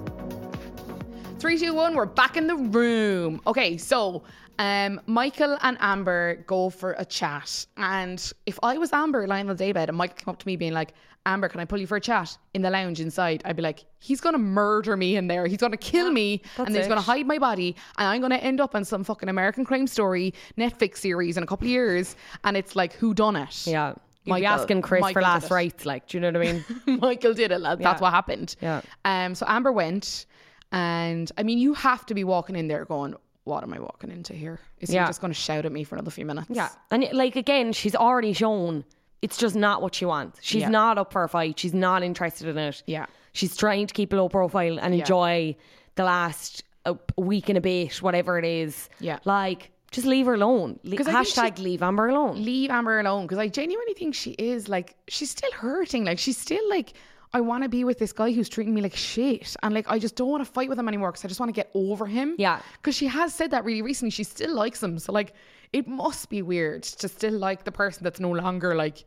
S1: Three, two, one, we're back in the room. Okay, so um, Michael and Amber go for a chat. And if I was Amber lying on the daybed and Michael came up to me being like, Amber, can I pull you for a chat in the lounge inside? I'd be like, he's going to murder me in there. He's going to kill me and then he's
S2: it.
S1: to hide my body. And I'm going to end up on some fucking American crime story Netflix series in a couple of years. And it's like, who done it?
S2: Yeah. You'd be
S1: Michael-
S2: asking Chris
S1: Michael
S2: for
S1: did
S2: last
S1: it.
S2: rites, like, do you know what I mean?
S1: Michael did it. lad. That's
S2: Yeah.
S1: what happened.
S2: Yeah.
S1: Um. So Amber went, and I mean, you have to be walking in there going, "What am I walking into here? Is
S2: Yeah.
S1: he just going to shout at me for another few minutes?"
S2: yeah. And like, again, she's already shown it's just not what she wants. She's
S1: Yeah.
S2: not up for a fight. She's not interested in it.
S1: Yeah.
S2: She's trying to keep a low profile and
S1: Yeah.
S2: enjoy the last uh, week and a bit, whatever it is.
S1: Yeah.
S2: Like, just leave her alone. Le- Hashtag leave Amber alone.
S1: Leave Amber alone because I genuinely think she is like she's still hurting. Like she's still like. I want to be with this guy who's treating me like shit. And like, I just don't want to fight with him anymore because I just want to get over him.
S2: Yeah.
S1: Because she has said that really recently. She still likes him. So, like, it must be weird to still like the person that's no longer like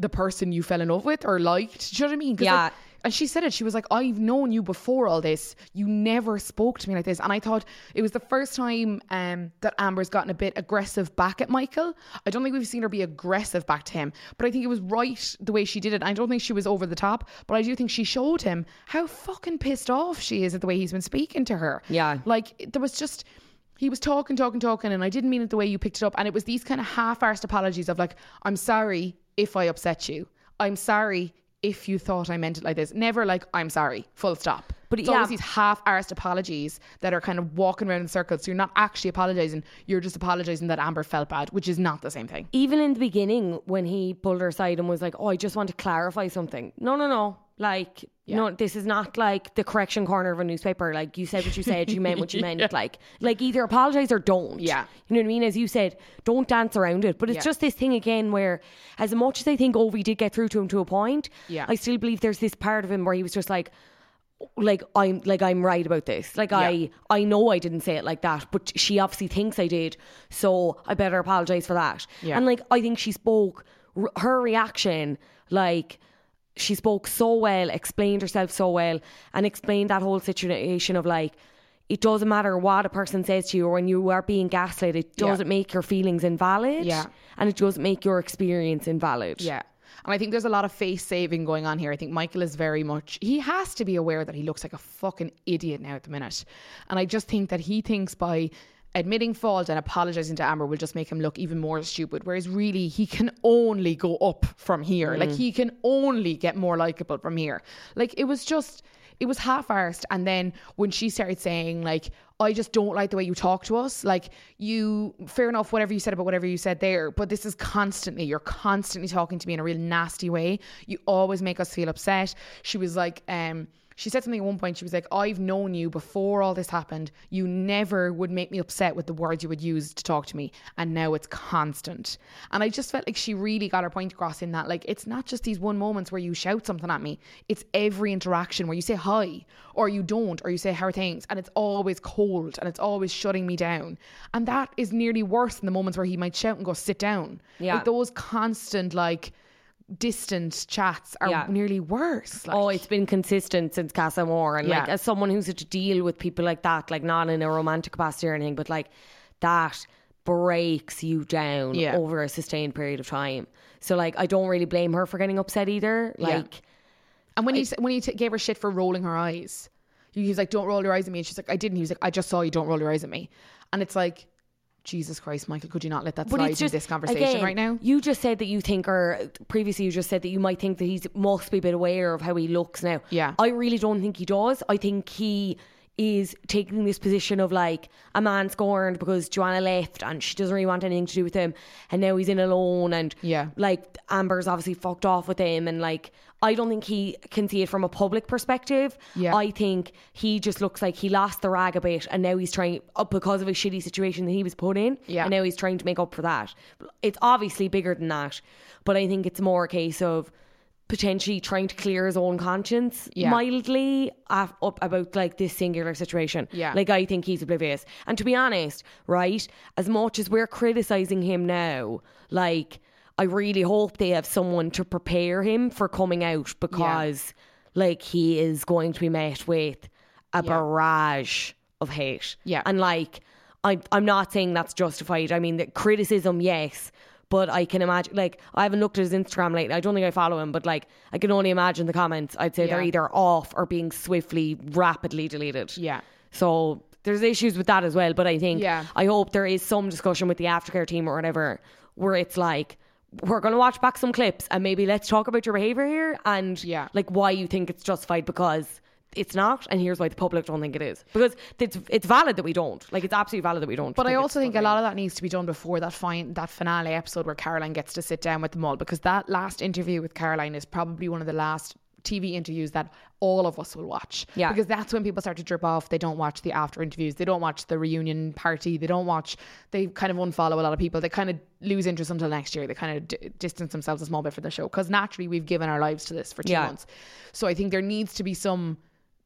S1: the person you fell in love with or liked. Do you know what I mean?
S2: Yeah.
S1: like, and she said it. She was like, I've known you before all this. You never spoke to me like this. And I thought it was the first time um, that Amber's gotten a bit aggressive back at Michael. I don't think we've seen her be aggressive back to him, but I think it was right the way she did it. I don't think she was over the top, but I do think she showed him how fucking pissed off she is at the way he's been speaking to her.
S2: Yeah.
S1: Like, there was just he was talking, talking, talking, and I didn't mean it the way you picked it up. And it was these kind of half-arsed apologies of like, I'm sorry if I upset you. I'm sorry if you thought I meant it like this. Never like, I'm sorry, full stop.
S2: But
S1: it's
S2: yeah.
S1: always these half-arsed apologies that are kind of walking around in circles. So you're not actually apologizing. You're just apologizing that Amber felt bad, which is not the same thing.
S2: Even in the beginning, when he pulled her aside and was like, "Oh, I just want to clarify something." No, no, no. Like, no, this is not like the correction corner of a newspaper. Like, you said what you said, you meant what you meant. Like, like either apologize or don't.
S1: Yeah.
S2: you know what I mean. As you said, don't dance around it. But it's
S1: Yeah.
S2: just this thing again where, as much as I think Ovie did get through to him to a point,
S1: Yeah.
S2: I still believe there's this part of him where he was just like. Like I'm like I'm right about this. Like I I know I didn't say it like that, but she obviously thinks I did, so I better apologize for that.
S1: Yeah.
S2: And like I think she spoke r- her reaction like she spoke so well, explained herself so well, and explained that whole situation of like it doesn't matter what a person says to you or when you are being gaslit, it doesn't make your feelings invalid.
S1: Yeah.
S2: And it doesn't make your experience invalid.
S1: Yeah. And I think there's a lot of face saving going on here. I think Michael is very much, he has to be aware that he looks like a fucking idiot now at the minute. And I just think that he thinks by admitting fault and apologizing to Amber will just make him look even more stupid. Whereas really, he can only go up from here. Like, he can only get more likable from here. Like, it was just. It was half-arsed, and then when she started saying like, "I just don't like the way you talk to us," like you, fair enough, whatever you said about whatever you said there, but this is constantly, you're constantly talking to me in a real nasty way. You always make us feel upset. She was like, um, she said something at one point. She was like, I've known you before all this happened. You never would make me upset with the words you would use to talk to me. And now it's constant. And I just felt like she really got her point across in that, like, it's not just these one moments where you shout something at me, it's every interaction where you say hi or you don't, or you say how are things. And it's always cold and it's always shutting me down. And that is nearly worse than the moments where he might shout and go sit down.
S2: Yeah.
S1: Like those constant, like, distant chats are
S2: Yeah.
S1: nearly worse. Like,
S2: Oh, it's been consistent since Casa Amor. And like as someone who's had to deal with people like that, like not in a romantic capacity or anything, but like that breaks you down
S1: Yeah.
S2: over a sustained period of time. So like I don't really blame her for getting upset either.
S1: Yeah.
S2: Like
S1: And when he s- when he t- gave her shit for rolling her eyes, he was like, "Don't roll your eyes at me," and she's like, "I didn't." He was like, "I just saw you. Don't roll your eyes at me." And it's like, Jesus Christ, Michael, could you not let that
S2: But
S1: slide
S2: it's
S1: in this conversation
S2: again,
S1: right now?
S2: You just said that you think, or previously you just said that you might think that he must be a bit aware of how he looks now.
S1: Yeah.
S2: I really don't think he does. I think he is taking this position of like a man scorned because Joanna left and she doesn't really want anything to do with him, and now he's in alone, and
S1: Yeah.
S2: like Amber's obviously fucked off with him, and like I don't think he can see it from a public perspective.
S1: Yeah.
S2: I think he just looks like he lost the rag a bit, and now he's trying up because of a shitty situation that he was put in.
S1: Yeah.
S2: And now he's trying to make up for that. It's obviously bigger than that, but I think it's more a case of potentially trying to clear his own conscience
S1: Yeah.
S2: mildly af- up about like this singular situation.
S1: Yeah.
S2: Like I think he's oblivious. And to be honest, right, as much as we're criticizing him now, like I really hope they have someone to prepare him for coming out because like he is going to be met with a barrage of hate.
S1: Yeah.
S2: And like I I'm not saying that's justified. I mean the criticism, yes. But I can imagine, like, I haven't looked at his Instagram lately. I don't think I follow him, but like, I can only imagine the comments. I'd say they're either off or being swiftly, rapidly deleted.
S1: Yeah.
S2: So there's issues with that as well. But I think,
S1: Yeah.
S2: I hope there is some discussion with the aftercare team or whatever, where it's like, we're going to watch back some clips and maybe let's talk about your behavior here and
S1: Yeah.
S2: like why you think it's justified because it's not, and here's why the public don't think it is. Because it's it's valid that we don't. Like it's absolutely valid that we don't.
S1: But I also think a lot of that needs to be done before that fine that finale episode where Caroline gets to sit down with them all because that last interview with Caroline is probably one of the last TV interviews that all of us will watch.
S2: Yeah.
S1: Because that's when people start to drip off. They don't watch the after interviews. They don't watch the reunion party. They don't watch. They kind of unfollow a lot of people. They kind of lose interest until next year. They kind of d- distance themselves a small bit from the show because naturally we've given our lives to this for two
S2: Yeah.
S1: months. So I think there needs to be some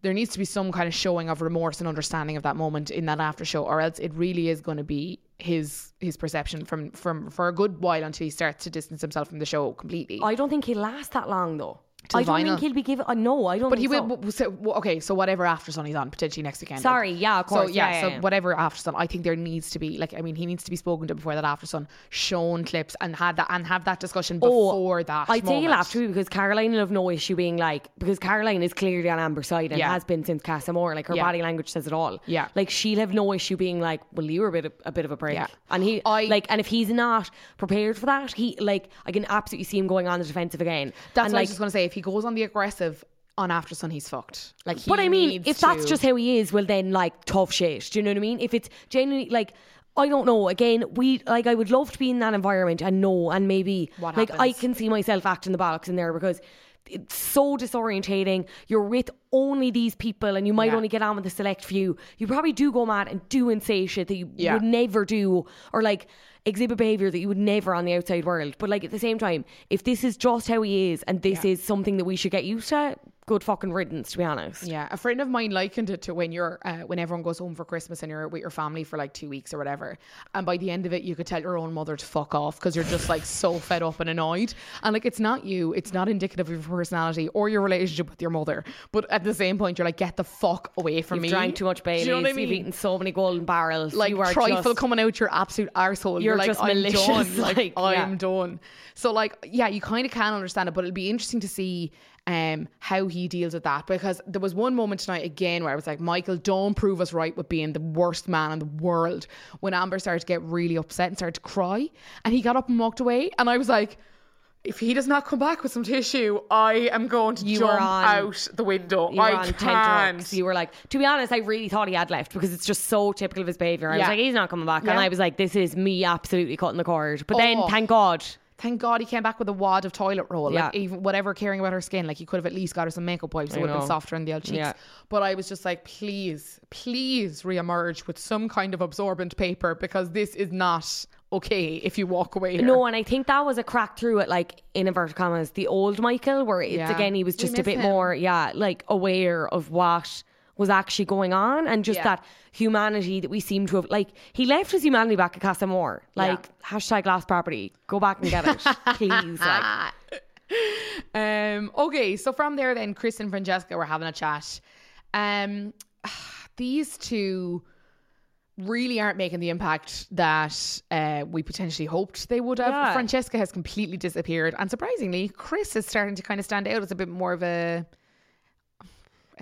S1: there needs to be some kind of showing of remorse and understanding of that moment in that after show or else it really is going to be his his perception from from for a good while until he starts to distance himself from the show completely
S2: I don't think he'll last that long though. I don't
S1: final?
S2: think he'll be given. Uh, no, I don't.
S1: but he
S2: think
S1: will
S2: so.
S1: okay so whatever Aftersun he's on potentially next weekend
S2: Sorry, yeah, of course,
S1: so yeah,
S2: yeah, yeah,
S1: so
S2: yeah.
S1: whatever Aftersun I think there needs to be like I mean he needs to be spoken to before that Aftersun shown clips and had that and have that discussion before that
S2: Oh, I'd say he'll have to because Caroline will have no issue being like because Caroline is clearly on Amber's side and has been since Casa Amor. Like her body language says it all.
S1: Yeah.
S2: like she'll have no issue being like, well, you were a bit of, a bit of a break.
S1: Yeah.
S2: and he
S1: I-
S2: like and if he's not prepared for that, he like I can absolutely see him going on the defensive again.
S1: that's
S2: and
S1: what I was just going to say if he goes on the aggressive on Aftersun he's fucked like he
S2: But I mean, if that's just how he is, well then like tough shit. Do you know what I mean? If it's genuinely like I don't know. Again, we like I would love to be in that environment and know and maybe
S1: What
S2: like I can see myself acting the bollocks in there because it's so disorientating. You're with only these people and you might
S1: Yeah.
S2: only get on with a select few. You probably do go mad and do and say shit that you
S1: Yeah.
S2: would never do or like exhibit behavior that you would never on the outside world. But like at the same time, if this is just how he is and this
S1: Yeah.
S2: is something that we should get used to, good fucking riddance to be honest.
S1: Yeah, a friend of mine likened it to when you're uh, when everyone goes home for Christmas and you're with your family for like two weeks or whatever, and by the end of it, you could tell your own mother to fuck off because you're just like so fed up and annoyed, and like it's not you, it's not indicative of your personality or your relationship with your mother, but at the same point, you're like, get the fuck away from me.
S2: You've
S1: me.
S2: drank too much
S1: Do
S2: Baileys.
S1: you know what I
S2: You've eaten so many golden barrels.
S1: like
S2: you are
S1: trifle
S2: just,
S1: coming out your absolute arsehole.
S2: You're
S1: You're, like,
S2: just
S1: I'm
S2: malicious,
S1: done. Like,
S2: like, yeah.
S1: I'm done. So like, yeah, you kind of can understand it, but it'll be interesting to see um how he deals with that because there was one moment tonight again where I was like, Michael, don't prove us right with being the worst man in the world. When Amber started to get really upset and started to cry, and he got up and walked away, and I was like. If he does not come back with some tissue, I am going to
S2: You
S1: jump
S2: on-
S1: out the window.
S2: You were
S1: I
S2: on
S1: can't.
S2: You were like, to be honest, I really thought he had left because it's just so typical of his behaviour. I was like, he's not coming back. And I was like, this is me absolutely cutting the cord. But then,
S1: Oh.
S2: thank God.
S1: Thank God he came back with a wad of toilet roll.
S2: Yeah.
S1: Like even whatever caring about her skin, like he could have at least got her some makeup wipes. It would have been softer on the old cheeks.
S2: Yeah.
S1: But I was just like, please, please re-emerge with some kind of absorbent paper because this is not okay if you walk away. Here.
S2: No, and I think that was a crack through it, like in inverted commas, the old Michael, where it's
S1: Yeah.
S2: again, he was just a bit
S1: him.
S2: more, yeah, like aware of what was actually going on and just
S1: Yeah.
S2: that humanity that we seem to have like he left his humanity back at Casa Amor. Like hashtag last property. Go back and get it. Please. Like
S1: Um. Okay. So from there, then Chris and Francesca were having a chat. Um. These two really aren't making the impact that uh, we potentially hoped they would have.
S2: Yeah.
S1: Francesca has completely disappeared, and surprisingly, Chris is starting to kind of stand out as a bit more of a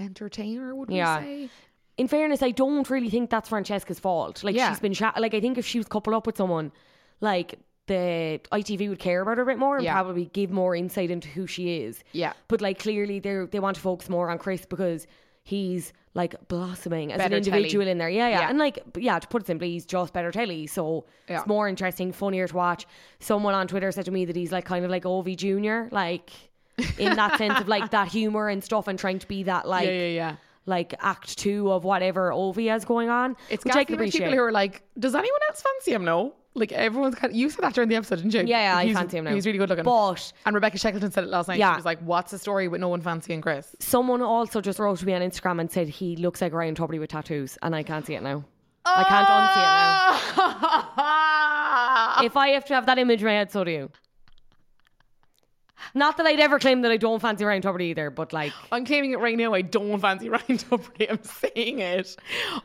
S1: entertainer, would
S2: Yeah.
S1: we say?
S2: in fairness, I don't really think that's Francesca's fault. Like
S1: Yeah.
S2: she's been like I think if she was coupled up with someone, like the ITV would care about her a bit more and
S1: Yeah.
S2: probably give more insight into who she is.
S1: Yeah.
S2: But like clearly they they want to focus more on Chris because he's like blossoming as
S1: Better
S2: an individual in there. Yeah, yeah,
S1: Yeah.
S2: And like yeah, to put it simply, he's just better telly. So
S1: Yeah.
S2: it's more interesting, funnier to watch. Someone on Twitter said to me that he's like kind of like Ovie Junior, like in that sense of like that humor and stuff and trying to be that like
S1: yeah, yeah, yeah.
S2: like act two of whatever Ovie has going on.
S1: It's
S2: which I can
S1: people who are like, does anyone else fancy him? No. Like everyone's kind of, you said that during the episode, didn't you?
S2: Yeah, yeah, I
S1: he's,
S2: fancy him now.
S1: He's really good looking.
S2: But
S1: and Rebecca Shackleton said it last night.
S2: Yeah.
S1: She was like, "What's the story with no one fancying Chris?"
S2: someone also just wrote to me on Instagram and said he looks like Ryan Tubridy with tattoos, and I can't see it now. I can't unsee it now. Ah! If I have to have that image in my head, so do you. Not that I'd ever claim that I don't fancy Ryan Tubridy either, but like,
S1: I'm claiming it right now. I don't fancy Ryan Tubridy. I'm saying it.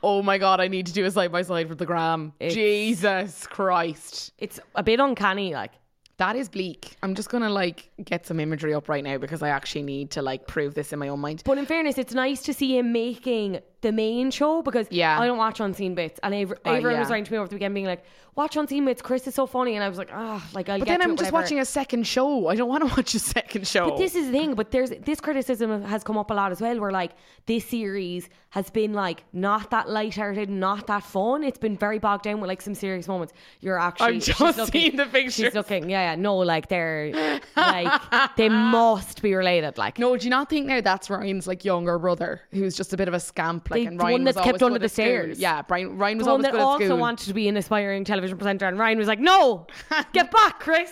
S1: Oh my god, I need to do a side by side for the gram. Jesus Christ.
S2: it's a bit uncanny. Like,
S1: That is bleak. I'm just gonna like get some imagery up right now because I actually need to like prove this in my own mind.
S2: but in fairness, it's nice to see him making the main show because
S1: Yeah.
S2: I don't watch unseen bits, and Aver-
S1: Oh,
S2: everyone was writing to me over the weekend being like, "Watch unseen bits, Chris is so funny," and I was like, "Ah, like I'll
S1: But then I'm just
S2: whenever."
S1: watching a second show. I don't want to watch a second show.
S2: But this is the thing. But there's this criticism has come up a lot as well, where like this series has been like not that lighthearted, not that fun. It's been very bogged down with like some serious moments. You're actually she's
S1: just
S2: looking-
S1: seen the pictures.
S2: She's looking, yeah, yeah. No, like they're like they must be related. Like
S1: No, do you not think now that's Ryan's like younger brother who's just a bit of a scamp? Like,
S2: The-
S1: and
S2: the
S1: Ryan
S2: one
S1: was
S2: that's kept under the
S1: at school.
S2: stairs.
S1: Yeah, Brian, Ryan was
S2: the one
S1: always
S2: that
S1: good at
S2: also wanted to be an aspiring television presenter, and Ryan was like, "No, get back, Chris,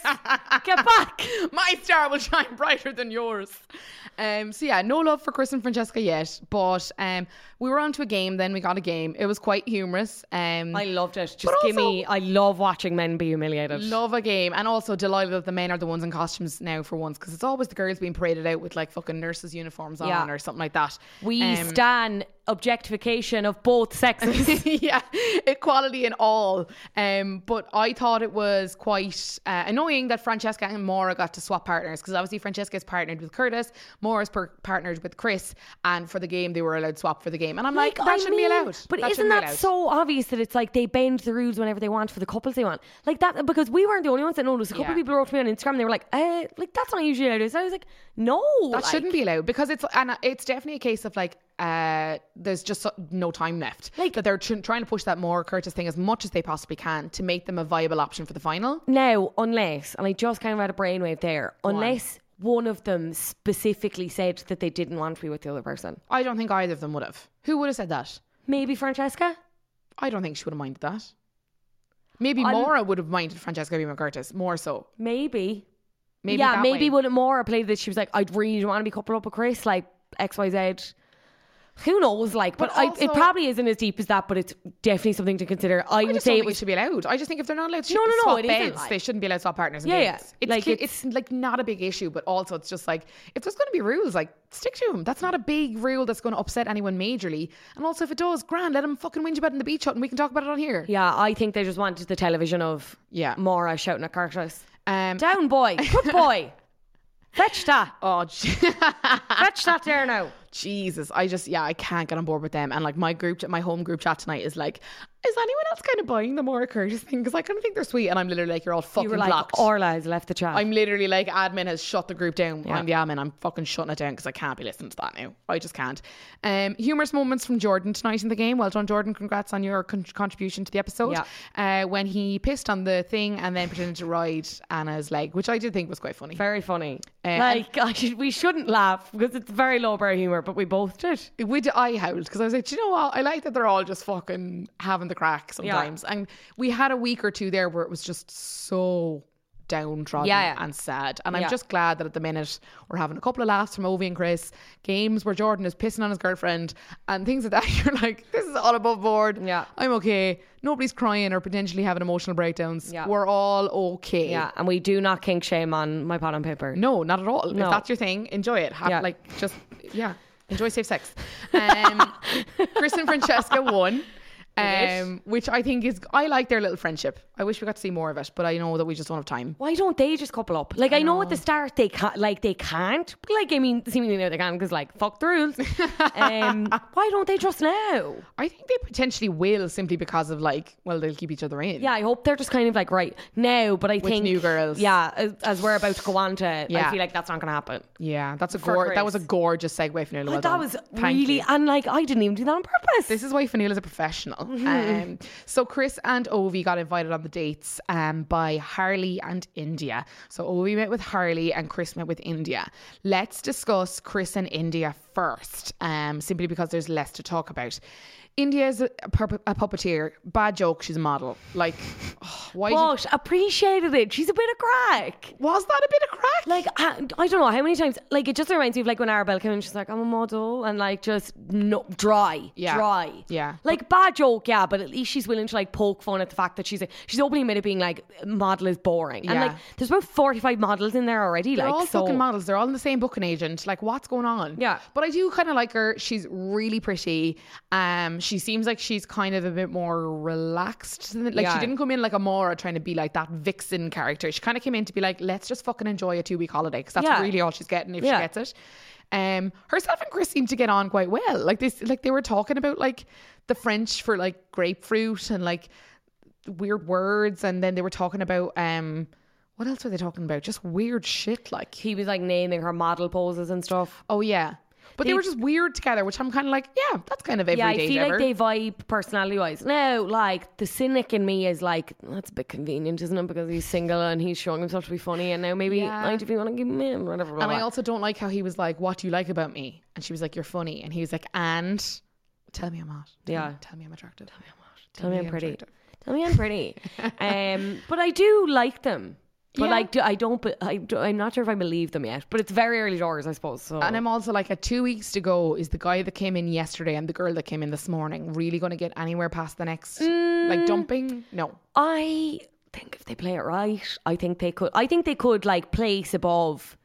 S2: get back."
S1: My star will shine brighter than yours. Um, so yeah, no love for Chris and Francesca yet, but um, we were on to a game. Then we got a game. It was quite humorous. Um,
S2: I loved it. Just give me. I love watching men be humiliated.
S1: Love a game, and also delighted that the men are the ones in costumes now for once, because it's always the girls being paraded out with like fucking nurses' uniforms on
S2: Yeah.
S1: or something like that.
S2: we
S1: Um,
S2: stand objectification of both sexes.
S1: yeah, equality in all. Um, but I thought it was quite uh, annoying that Francesca and Maura got to swap partners because obviously Francesca is partnered with Curtis, Maura's per- partnered with Chris, and for the game they were allowed to swap for the game. And I'm like, that
S2: I
S1: shouldn't
S2: mean,
S1: be allowed.
S2: But
S1: That
S2: isn't that so obvious that it's like they bend the rules whenever they want for the couples they want? Like that because we weren't the only ones that noticed. A couple
S1: Yeah.
S2: of people wrote to me on Instagram. They were like, uh, like that's not usually how it is. I was like, no,
S1: That
S2: like,
S1: shouldn't be allowed because it's and it's definitely a case of like uh there's just so, no time left.
S2: Like-
S1: that they're tr- trying to push that Maura Curtis thing as much as they possibly can to make them a viable option for the final.
S2: Now, unless, and I just kind of had a brainwave there, unless one of them specifically said that they didn't want to be with the other person.
S1: I don't think either of them would have. Who would have said that?
S2: Maybe Francesca.
S1: I don't think she would have minded that. Maybe
S2: I'm-
S1: Maura would have minded Francesca being with Curtis more so.
S2: Maybe.
S1: Maybe
S2: yeah, maybe
S1: way.
S2: would more played that she was like, I'd really want to be coupled up with Chris, like X, Y, Z. Who knows? Like, but,
S1: But
S2: I, it probably isn't as deep as that. But it's definitely something to consider. I,
S1: I
S2: would
S1: just
S2: say it
S1: think
S2: was
S1: should be allowed. I just think if they're not allowed to
S2: No, no, no,
S1: swap beds,
S2: like-
S1: they shouldn't be allowed to swap partners.
S2: Yeah, yeah.
S1: It's,
S2: Like, it's-
S1: it's like not a big issue, but also it's just like if there's going to be rules, like stick to them. That's not a big rule that's going to upset anyone majorly. And also, if it does, grand, let them fucking whinge about it in the beach hut, and we can talk about it on here.
S2: Yeah, I think they just wanted the television of
S1: Yeah.
S2: Maura shouting at Curtis.
S1: Um.
S2: Down, boy. Good boy. Fetch that.
S1: Oh,
S2: Fetch that there now.
S1: Jesus, I just yeah, I can't get on board with them. And like my group, my home group chat tonight is like, is anyone else kind of buying the Maura Curtis thing? Because I kind of think they're sweet, and I'm literally like, you're all fucking
S2: You were like,
S1: blocked.
S2: Orla has left the chat.
S1: I'm literally like, admin has shut the group down.
S2: Yeah.
S1: I'm the admin. I'm fucking shutting it down because I can't be listening to that now. I just can't. Um, humorous moments from Jordan tonight in the game. Well done, Jordan. Congrats on your con- contribution to the episode. Yeah. Uh, when he pissed on the thing and then pretended to ride Anna's leg, which I did think was quite funny.
S2: Very funny.
S1: Uh,
S2: like, I should, we shouldn't laugh because it's very lowbrow humour, but we both did.
S1: Would I howled because I was like, Do you know what? I like that they're all just fucking having the crack sometimes. And we had a week or two there where it was just so downtrodden
S2: Yeah, yeah.
S1: and sad. And I'm just glad that at the minute we're having a couple of laughs from Ovie and Chris, games where Jordan is pissing on his girlfriend and things like that. You're like, this is all above board.
S2: Yeah.
S1: I'm okay. Nobody's crying or potentially having emotional breakdowns.
S2: Yeah.
S1: We're all okay.
S2: Yeah, and we do not kink shame on my pot on paper.
S1: No, not at all.
S2: No.
S1: If that's your thing, enjoy it. Have,
S2: Yeah.
S1: Like, just, yeah, enjoy safe sex. Um, Chris and Francesca won. Um, which I think is I like their little friendship. I wish we got to see more of it, but I know that we just don't have time.
S2: Why don't they just couple up? Like I know at the start they can't, like they can't. Like I mean, seemingly now they can because like fuck the rules. um, why don't they just now?
S1: I think they potentially will simply because of like, well, they'll keep each other in.
S2: Yeah, I hope they're just kind of like right now. But I think
S1: new girls.
S2: Yeah, as, as we're about to go on to,
S1: Yeah.
S2: I feel like that's not going to happen.
S1: Yeah, that's a gor- that was a gorgeous segue, Fanula. Well
S2: Like, that was
S1: Thank
S2: really
S1: you.
S2: and like I didn't even do that on purpose.
S1: This is why Fanila's a professional. Um, so Chris and Ovie got invited on the dates um, by Harley and India. So Ovie met with Harley and Chris met with India. Let's discuss Chris and India first, um, simply because there's less to talk about. India is a, a, a puppeteer. Bad joke. She's a model. Like, oh, why? Did,
S2: but appreciated it. She's a bit of crack.
S1: was that a bit of crack?
S2: Like I, I don't know how many times. Like it just reminds me of like when Arabella came in. She's like, I'm a model, and like just no dry,
S1: Yeah.
S2: dry.
S1: Yeah.
S2: Like bad joke, yeah. But at least she's willing to like poke fun at the fact that she's a, she's openly admitted being like model is boring, and like there's about 45 models in there already.
S1: They're
S2: like
S1: all
S2: so.
S1: fucking models. They're all in the same booking agent. Like, what's going on?
S2: Yeah.
S1: But I do kind of like her. She's really pretty. Um, she seems like she's kind of a bit more relaxed. Than, like,
S2: Yeah.
S1: she didn't come in like a Maura trying to be like that vixen character. She kind of came in to be like, let's just fucking enjoy a two week holiday because that's
S2: Yeah.
S1: really all she's getting if
S2: Yeah.
S1: she gets it. Um, herself and Chris seem to get on quite well. Like this, like they were talking about like the French for like grapefruit and like weird words, and then they were talking about um, what else were they talking about? Just weird shit, like
S2: he was like naming her model poses and stuff.
S1: Oh yeah, but they,
S2: They-
S1: were just weird together, which I'm kind of like, yeah, that's kind of everyday.
S2: Yeah, I feel
S1: ever.
S2: like they vibe personality wise. Now, like the cynic in me is like that's a bit convenient, isn't it? Because he's single and he's showing himself to be funny, and now maybe
S1: Yeah.
S2: I you want to give him in, whatever. Blah,
S1: and I also don't like how he was like, "What do you like about me?" And she was like, "You're funny," and he was like, "And tell me I'm hot. Tell
S2: Yeah.
S1: me, tell me I'm attractive. Tell me I'm hot.
S2: Tell me I'm pretty.
S1: attractive."
S2: Tell me I'm pretty. um, but I do like them. But
S1: Yeah.
S2: Do, I don't. I do, I'm not sure if I believe them yet. But it's very early doors, I suppose. So
S1: And I'm also like, at two weeks to go, is the guy that came in yesterday and the girl that came in this morning really going to get anywhere past the next
S2: Mm.
S1: like dumping? No.
S2: I think if they play it right, I think they could. I think they could like place above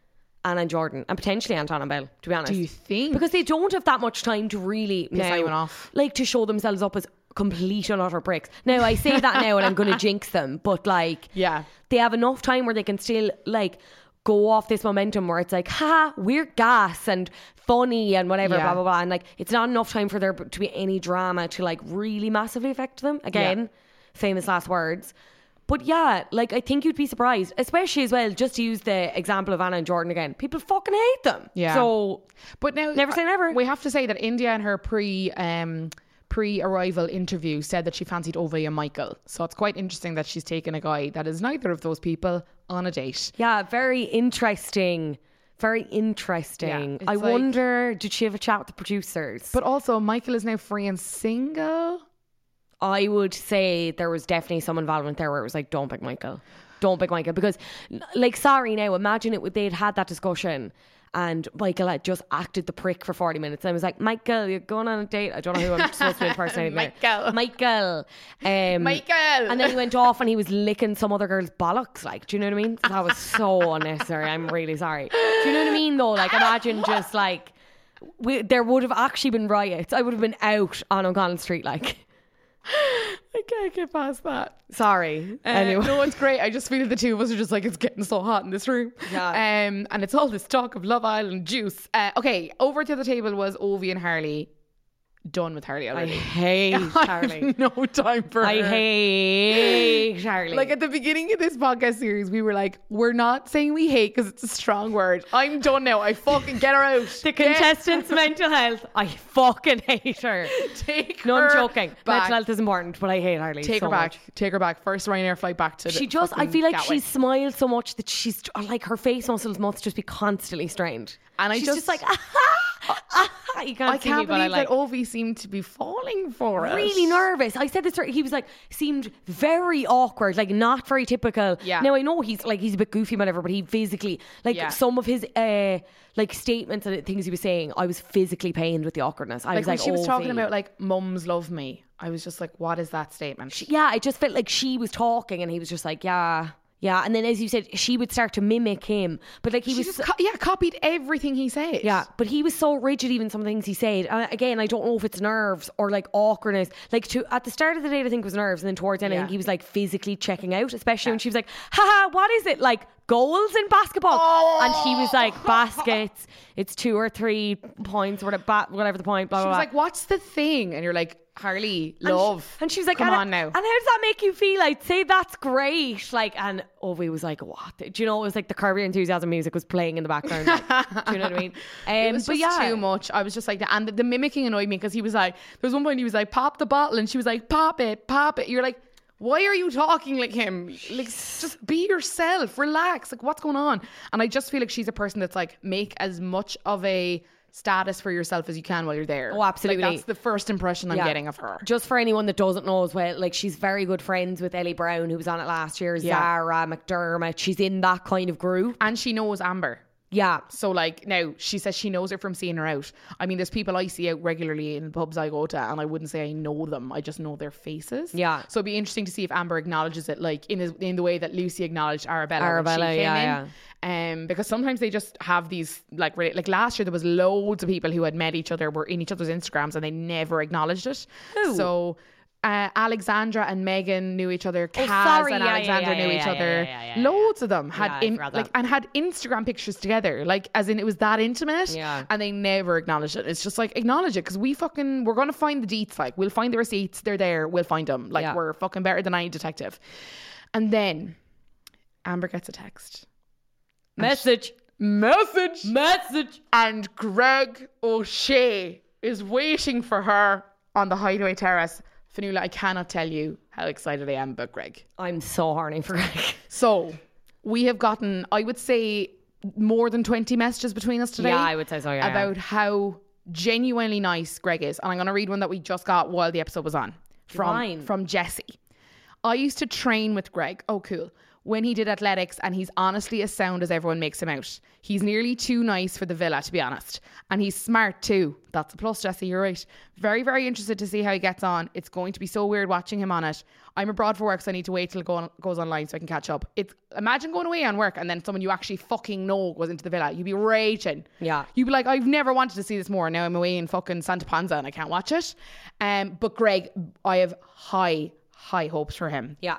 S2: Anna and Jordan and potentially Anton and Belle. To be honest,
S1: Do you think?
S2: because they don't have that much time to really now,
S1: anyone off.
S2: like to show themselves up as complete and utter bricks. Now I say that now and I'm going to jinx them, but like
S1: Yeah.
S2: they have enough time where they can still like go off this momentum where it's like, ha, we're gas and funny and whatever,
S1: Yeah.
S2: blah blah blah, and like it's not enough time for there to be any drama to like really massively affect them. Again, famous last words. But yeah, like I think you'd be surprised, especially as well. Just to use the example of Anna and Jordan again, people fucking hate them.
S1: Yeah.
S2: So
S1: But now,
S2: Never say never.
S1: We have to say that India and her pre um, pre arrival interview said that she fancied Ovie and Michael. So it's quite interesting that she's taken a guy that is neither of those people on a date.
S2: yeah, very interesting. Very interesting.
S1: it's
S2: I
S1: like-
S2: wonder, did she have a chat with the producers?
S1: But also, Michael is now free and single.
S2: I would say there was definitely some involvement there where it was like, don't pick Michael. Don't pick Michael. Because, like, sorry now, imagine it, would- they'd had that discussion and Michael had just acted the prick for 40 minutes. And I was like, Michael, you're going on a date. I don't know who I'm supposed to be impersonating.
S1: Michael.
S2: Michael. Um,
S1: Michael.
S2: And then he went off and he was licking some other girl's bollocks. Like, do you know what I mean? That was so unnecessary. I'm really sorry. Do you know what I mean, though? Like, imagine just like, we, there would have actually been riots. I would have been out on O'Connell Street, like.
S1: I can't get past that.
S2: Sorry.
S1: Uh,
S2: anyway.
S1: no, it's great. I just feel the two of us are just like it's getting so hot in this room.
S2: Yeah.
S1: Um, and it's all this talk of Love Island juice. Uh, okay, over to the table was Ovie and Harley. Done with Harley
S2: I
S1: already.
S2: hate
S1: I have no time for
S2: I
S1: her.
S2: hate Charlie.
S1: Like at the beginning of this podcast series, we were like, we're not saying we hate because it's a strong word. I'm done now. I fucking get her out.
S2: the contestant's mental health. I fucking hate her.
S1: Take
S2: No,
S1: her
S2: I'm joking.
S1: back.
S2: Mental health is important, but I hate Harley.
S1: Take
S2: so
S1: her back.
S2: much.
S1: Take her back. First Ryanair flight back to.
S2: She
S1: the
S2: just, I feel like
S1: Gatwick.
S2: she smiles so much that she's like her face muscles must just be constantly strained.
S1: And I
S2: she's
S1: just-
S2: just, like, ah, ah, you can't
S1: I
S2: see
S1: can't
S2: me, but I
S1: believe
S2: like.
S1: that Ovie seemed to be falling for it.
S2: Really nervous. I said this. to her, He was like, seemed very awkward, like not very typical.
S1: Yeah.
S2: Now I know he's like he's a bit goofy, and whatever, but he physically, like
S1: Yeah.
S2: some of his uh like statements and things he was saying, I was physically pained with the awkwardness. I
S1: Like
S2: was
S1: when
S2: like,
S1: she was
S2: "Oh,
S1: talking
S2: V."
S1: about like mums love me. I was just like, what is that statement?
S2: yeah, I just felt like she was talking, and he was just like, yeah, Yeah, and then as you said, she would start to mimic him, but like he
S1: She
S2: was. so-
S1: co- yeah copied everything he said.
S2: yeah, but he was so rigid. Even some things he said. Uh, again, I don't know if it's nerves or like awkwardness. Like to at the start of the date, I think it was nerves, and then towards the end, I think he was like physically checking out. Especially when she was like, "Haha, what is it like?" Goals in basketball, and he was like baskets. It's two or three points, whatever, whatever the point. Blah
S1: She
S2: blah.
S1: was
S2: blah.
S1: like, "What's the thing?" And you're like, "Harley,
S2: And sh-
S1: love."
S2: And she was like,
S1: "Come
S2: and,
S1: on now."
S2: And how does that make you feel? I'd say that's great. Like, and Ovie was like, what? Do you know, it was like the Curb Your Enthusiasm music was playing in the background. like, do you know what I mean? Um,
S1: it was
S2: but
S1: just
S2: yeah.
S1: too much. I was just like, and the, the mimicking annoyed me because he was like, there was one point he was like, pop the bottle, and she was like, pop it, pop it. You're like, why are you talking like him? Like, just be yourself, relax. Like, what's going on? And I just feel like she's a person that's like, make as much of a status for yourself as you can while you're there.
S2: Oh, absolutely.
S1: Like, that's the first impression I'm
S2: Yeah.
S1: getting of her.
S2: Just for anyone that doesn't know as well, like she's very good friends with Ellie Brown, who was on it last year,
S1: Yeah.
S2: Zara McDermott. She's in that kind of group.
S1: And she knows Amber.
S2: Yeah.
S1: So like now she says she knows her from seeing her out. I mean, there's people I see out regularly in pubs I go to, and I wouldn't say I know them. I just know their faces.
S2: Yeah.
S1: So it'd be interesting to see if Amber acknowledges it, like in his, in the way that Lucie acknowledged Arabella. when
S2: Arabella,
S1: she came
S2: yeah,
S1: in. Um, because sometimes they just have these like re- like last year there was loads of people who had met each other, were in each other's Instagrams, and they never acknowledged it.
S2: Who?
S1: So. Uh, Alexandra and Megan knew each other. Kaz
S2: Oh, sorry,
S1: and
S2: yeah,
S1: Alexandra
S2: yeah,
S1: knew
S2: yeah,
S1: each
S2: yeah,
S1: other.
S2: yeah, yeah, yeah.
S1: Loads of them had in, like and had Instagram pictures together, like as in it was that intimate.
S2: Yeah.
S1: And they never acknowledged it. It's just like acknowledge it because we fucking we're gonna find the deets. Like we'll find the receipts. They're there. We'll find them. Like we're fucking better than any detective. And then Amber gets a text.
S2: Message.
S1: Message.
S2: Message.
S1: And Greg O'Shea is waiting for her on the hideaway terrace. Fanula, I cannot tell you how excited I am about Greg.
S2: I'm so horny for Greg.
S1: So we have gotten, I would say, more than 20 messages between us today.
S2: Yeah, I would say so, yeah, yeah.
S1: About how genuinely nice Greg is. And I'm going to read one that we just got while the episode was on from,
S2: Divine.
S1: from Jesse. I used to train with Greg. Oh, cool. When he did athletics, and he's honestly as sound as everyone makes him out. He's nearly too nice for the villa, to be honest. And he's smart too. That's a plus, Jesse. You're right. Very, very interested to see how he gets on. It's going to be so weird watching him on it. I'm abroad for work, so I need to wait till it go on, goes online so I can catch up. It's imagine going away on work and then someone you actually fucking know goes into the villa. You'd be raging.
S2: Yeah.
S1: You'd be like, I've never wanted to see this more. Now I'm away in fucking Santa Ponsa and I can't watch it. Um, but Greg, I have high, high hopes for him
S2: Yeah.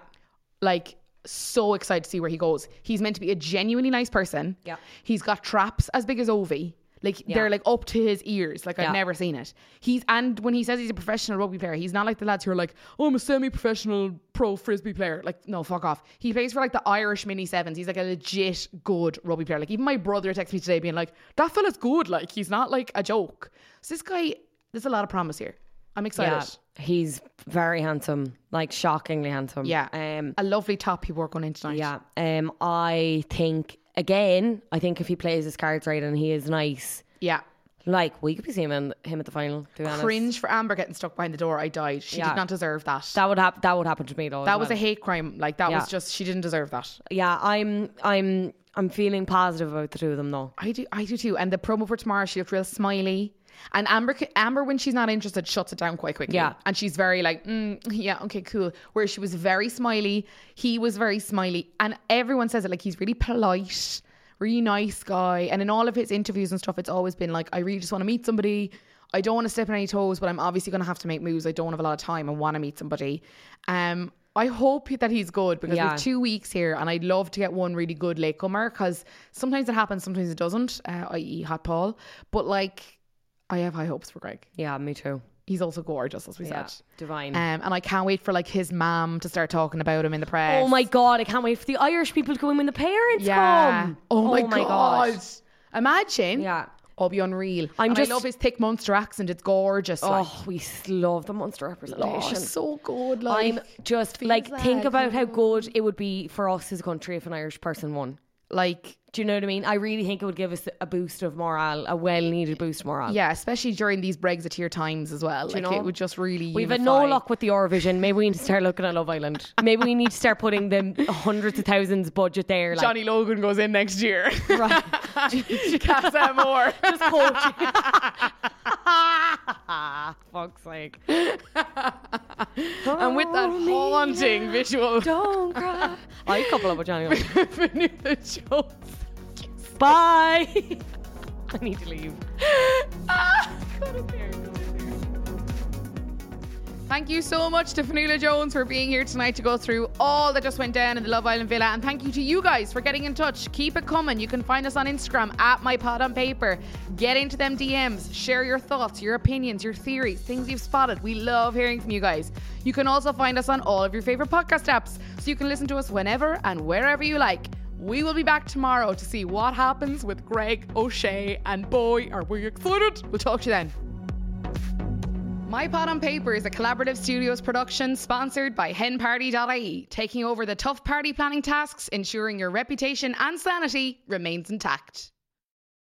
S1: like so excited to see where he goes. He's meant to be a genuinely nice person.
S2: Yeah.
S1: He's got traps as big as Ovie. Like
S2: Yeah.
S1: they're like up to his ears. Like I've never seen it. He's and when he says he's a professional rugby player, he's not like the lads who are like, oh, I'm a semi-professional pro frisbee player. Like no, fuck off. He plays for like the Irish mini sevens. He's like a legit good rugby player. Like even my brother texted me today being like, that fella's good. Like he's not like a joke. So this guy, there's a lot of promise here. I'm excited.
S2: Yeah. He's very handsome, like shockingly handsome.
S1: Yeah.
S2: Um,
S1: a lovely top he wore going in tonight.
S2: Yeah. Um, I think again, I think if he plays his cards right and he is nice,
S1: Yeah.
S2: like we could be seeing him, him at the final. To be honest,
S1: cringe for Amber getting stuck behind the door. I died. She
S2: Yeah.
S1: did not deserve that. That,
S2: That would happen. That would happen to me though. as
S1: was a hate crime. Like that
S2: Yeah.
S1: was just she didn't deserve that.
S2: yeah. I'm. I'm. I'm feeling positive about the two of them though.
S1: I do. I do too. And the promo for tomorrow, she looked real smiley. And Amber, Amber, when she's not interested, shuts it down quite quickly.
S2: Yeah.
S1: And she's very like, mm, yeah, okay, cool. Where she was very smiley, he was very smiley, and everyone says it like he's really polite, really nice guy. And in all of his interviews and stuff, it's always been like, I really just want to meet somebody. I don't want to step on any toes, but I'm obviously going to have to make moves. I don't have a lot of time. I want to meet somebody. Um, I hope that he's good because
S2: Yeah.
S1: we've two weeks here, and I'd love to get one really good latecomer because sometimes it happens, sometimes it doesn't. Uh, i.e., Hot Paul. But like, I have high hopes for Greg.
S2: Yeah, me too.
S1: He's also gorgeous, as we
S2: Yeah,
S1: said.
S2: divine.
S1: Um, and I can't wait for like his mom to start talking about him in the press.
S2: oh my god, I can't wait for the Irish people to come in when the parents
S1: yeah.
S2: come.
S1: Oh, my, god. Imagine.
S2: Yeah.
S1: I'll be unreal.
S2: I'm
S1: and
S2: just-
S1: I love his thick Munster accent. It's gorgeous. like.
S2: Oh, we love the Munster
S1: Oh,
S2: representation.
S1: so good. Like.
S2: I'm just
S1: feels
S2: like think about how good it would be for us as a country if an Irish person won.
S1: like
S2: Do you know what I mean? I really think it would give us a boost of morale, a well-needed boost of morale.
S1: yeah, especially during these Brexiteer times as well. Like
S2: know?
S1: it would just really.
S2: We've had no luck with the Eurovision. Maybe we need to start looking at Love Island. Maybe we need to start putting the hundreds of thousands budget there. Like,
S1: Johnny Logan goes in next year.
S2: right.
S1: Casa Amor.
S2: Just coaching. Fuck's sake.
S1: and with that haunting visual,
S2: Don't cry. I couple up with Johnny. Owen.
S1: Vanilla Jones.
S2: Bye. I need to leave.
S1: Ah, God, it's there. Thank you so much to Fanula Jones for being here tonight to go through all that just went down in the Love Island Villa. And thank you to you guys for getting in touch. Keep it coming. You can find us on Instagram at My Pod on Paper. Get into them DMs. Share your thoughts, your opinions, your theories, things you've spotted. We love hearing from you guys. You can also find us on all of your favorite podcast apps so you can listen to us whenever and wherever you like. We will be back tomorrow to see what happens with Greg O'Shea. And boy, are we excited! We'll talk to you then. My Pod on Paper is a collaborative studios production sponsored by henparty.ie, taking over the tough party planning tasks, ensuring your reputation and sanity remains intact.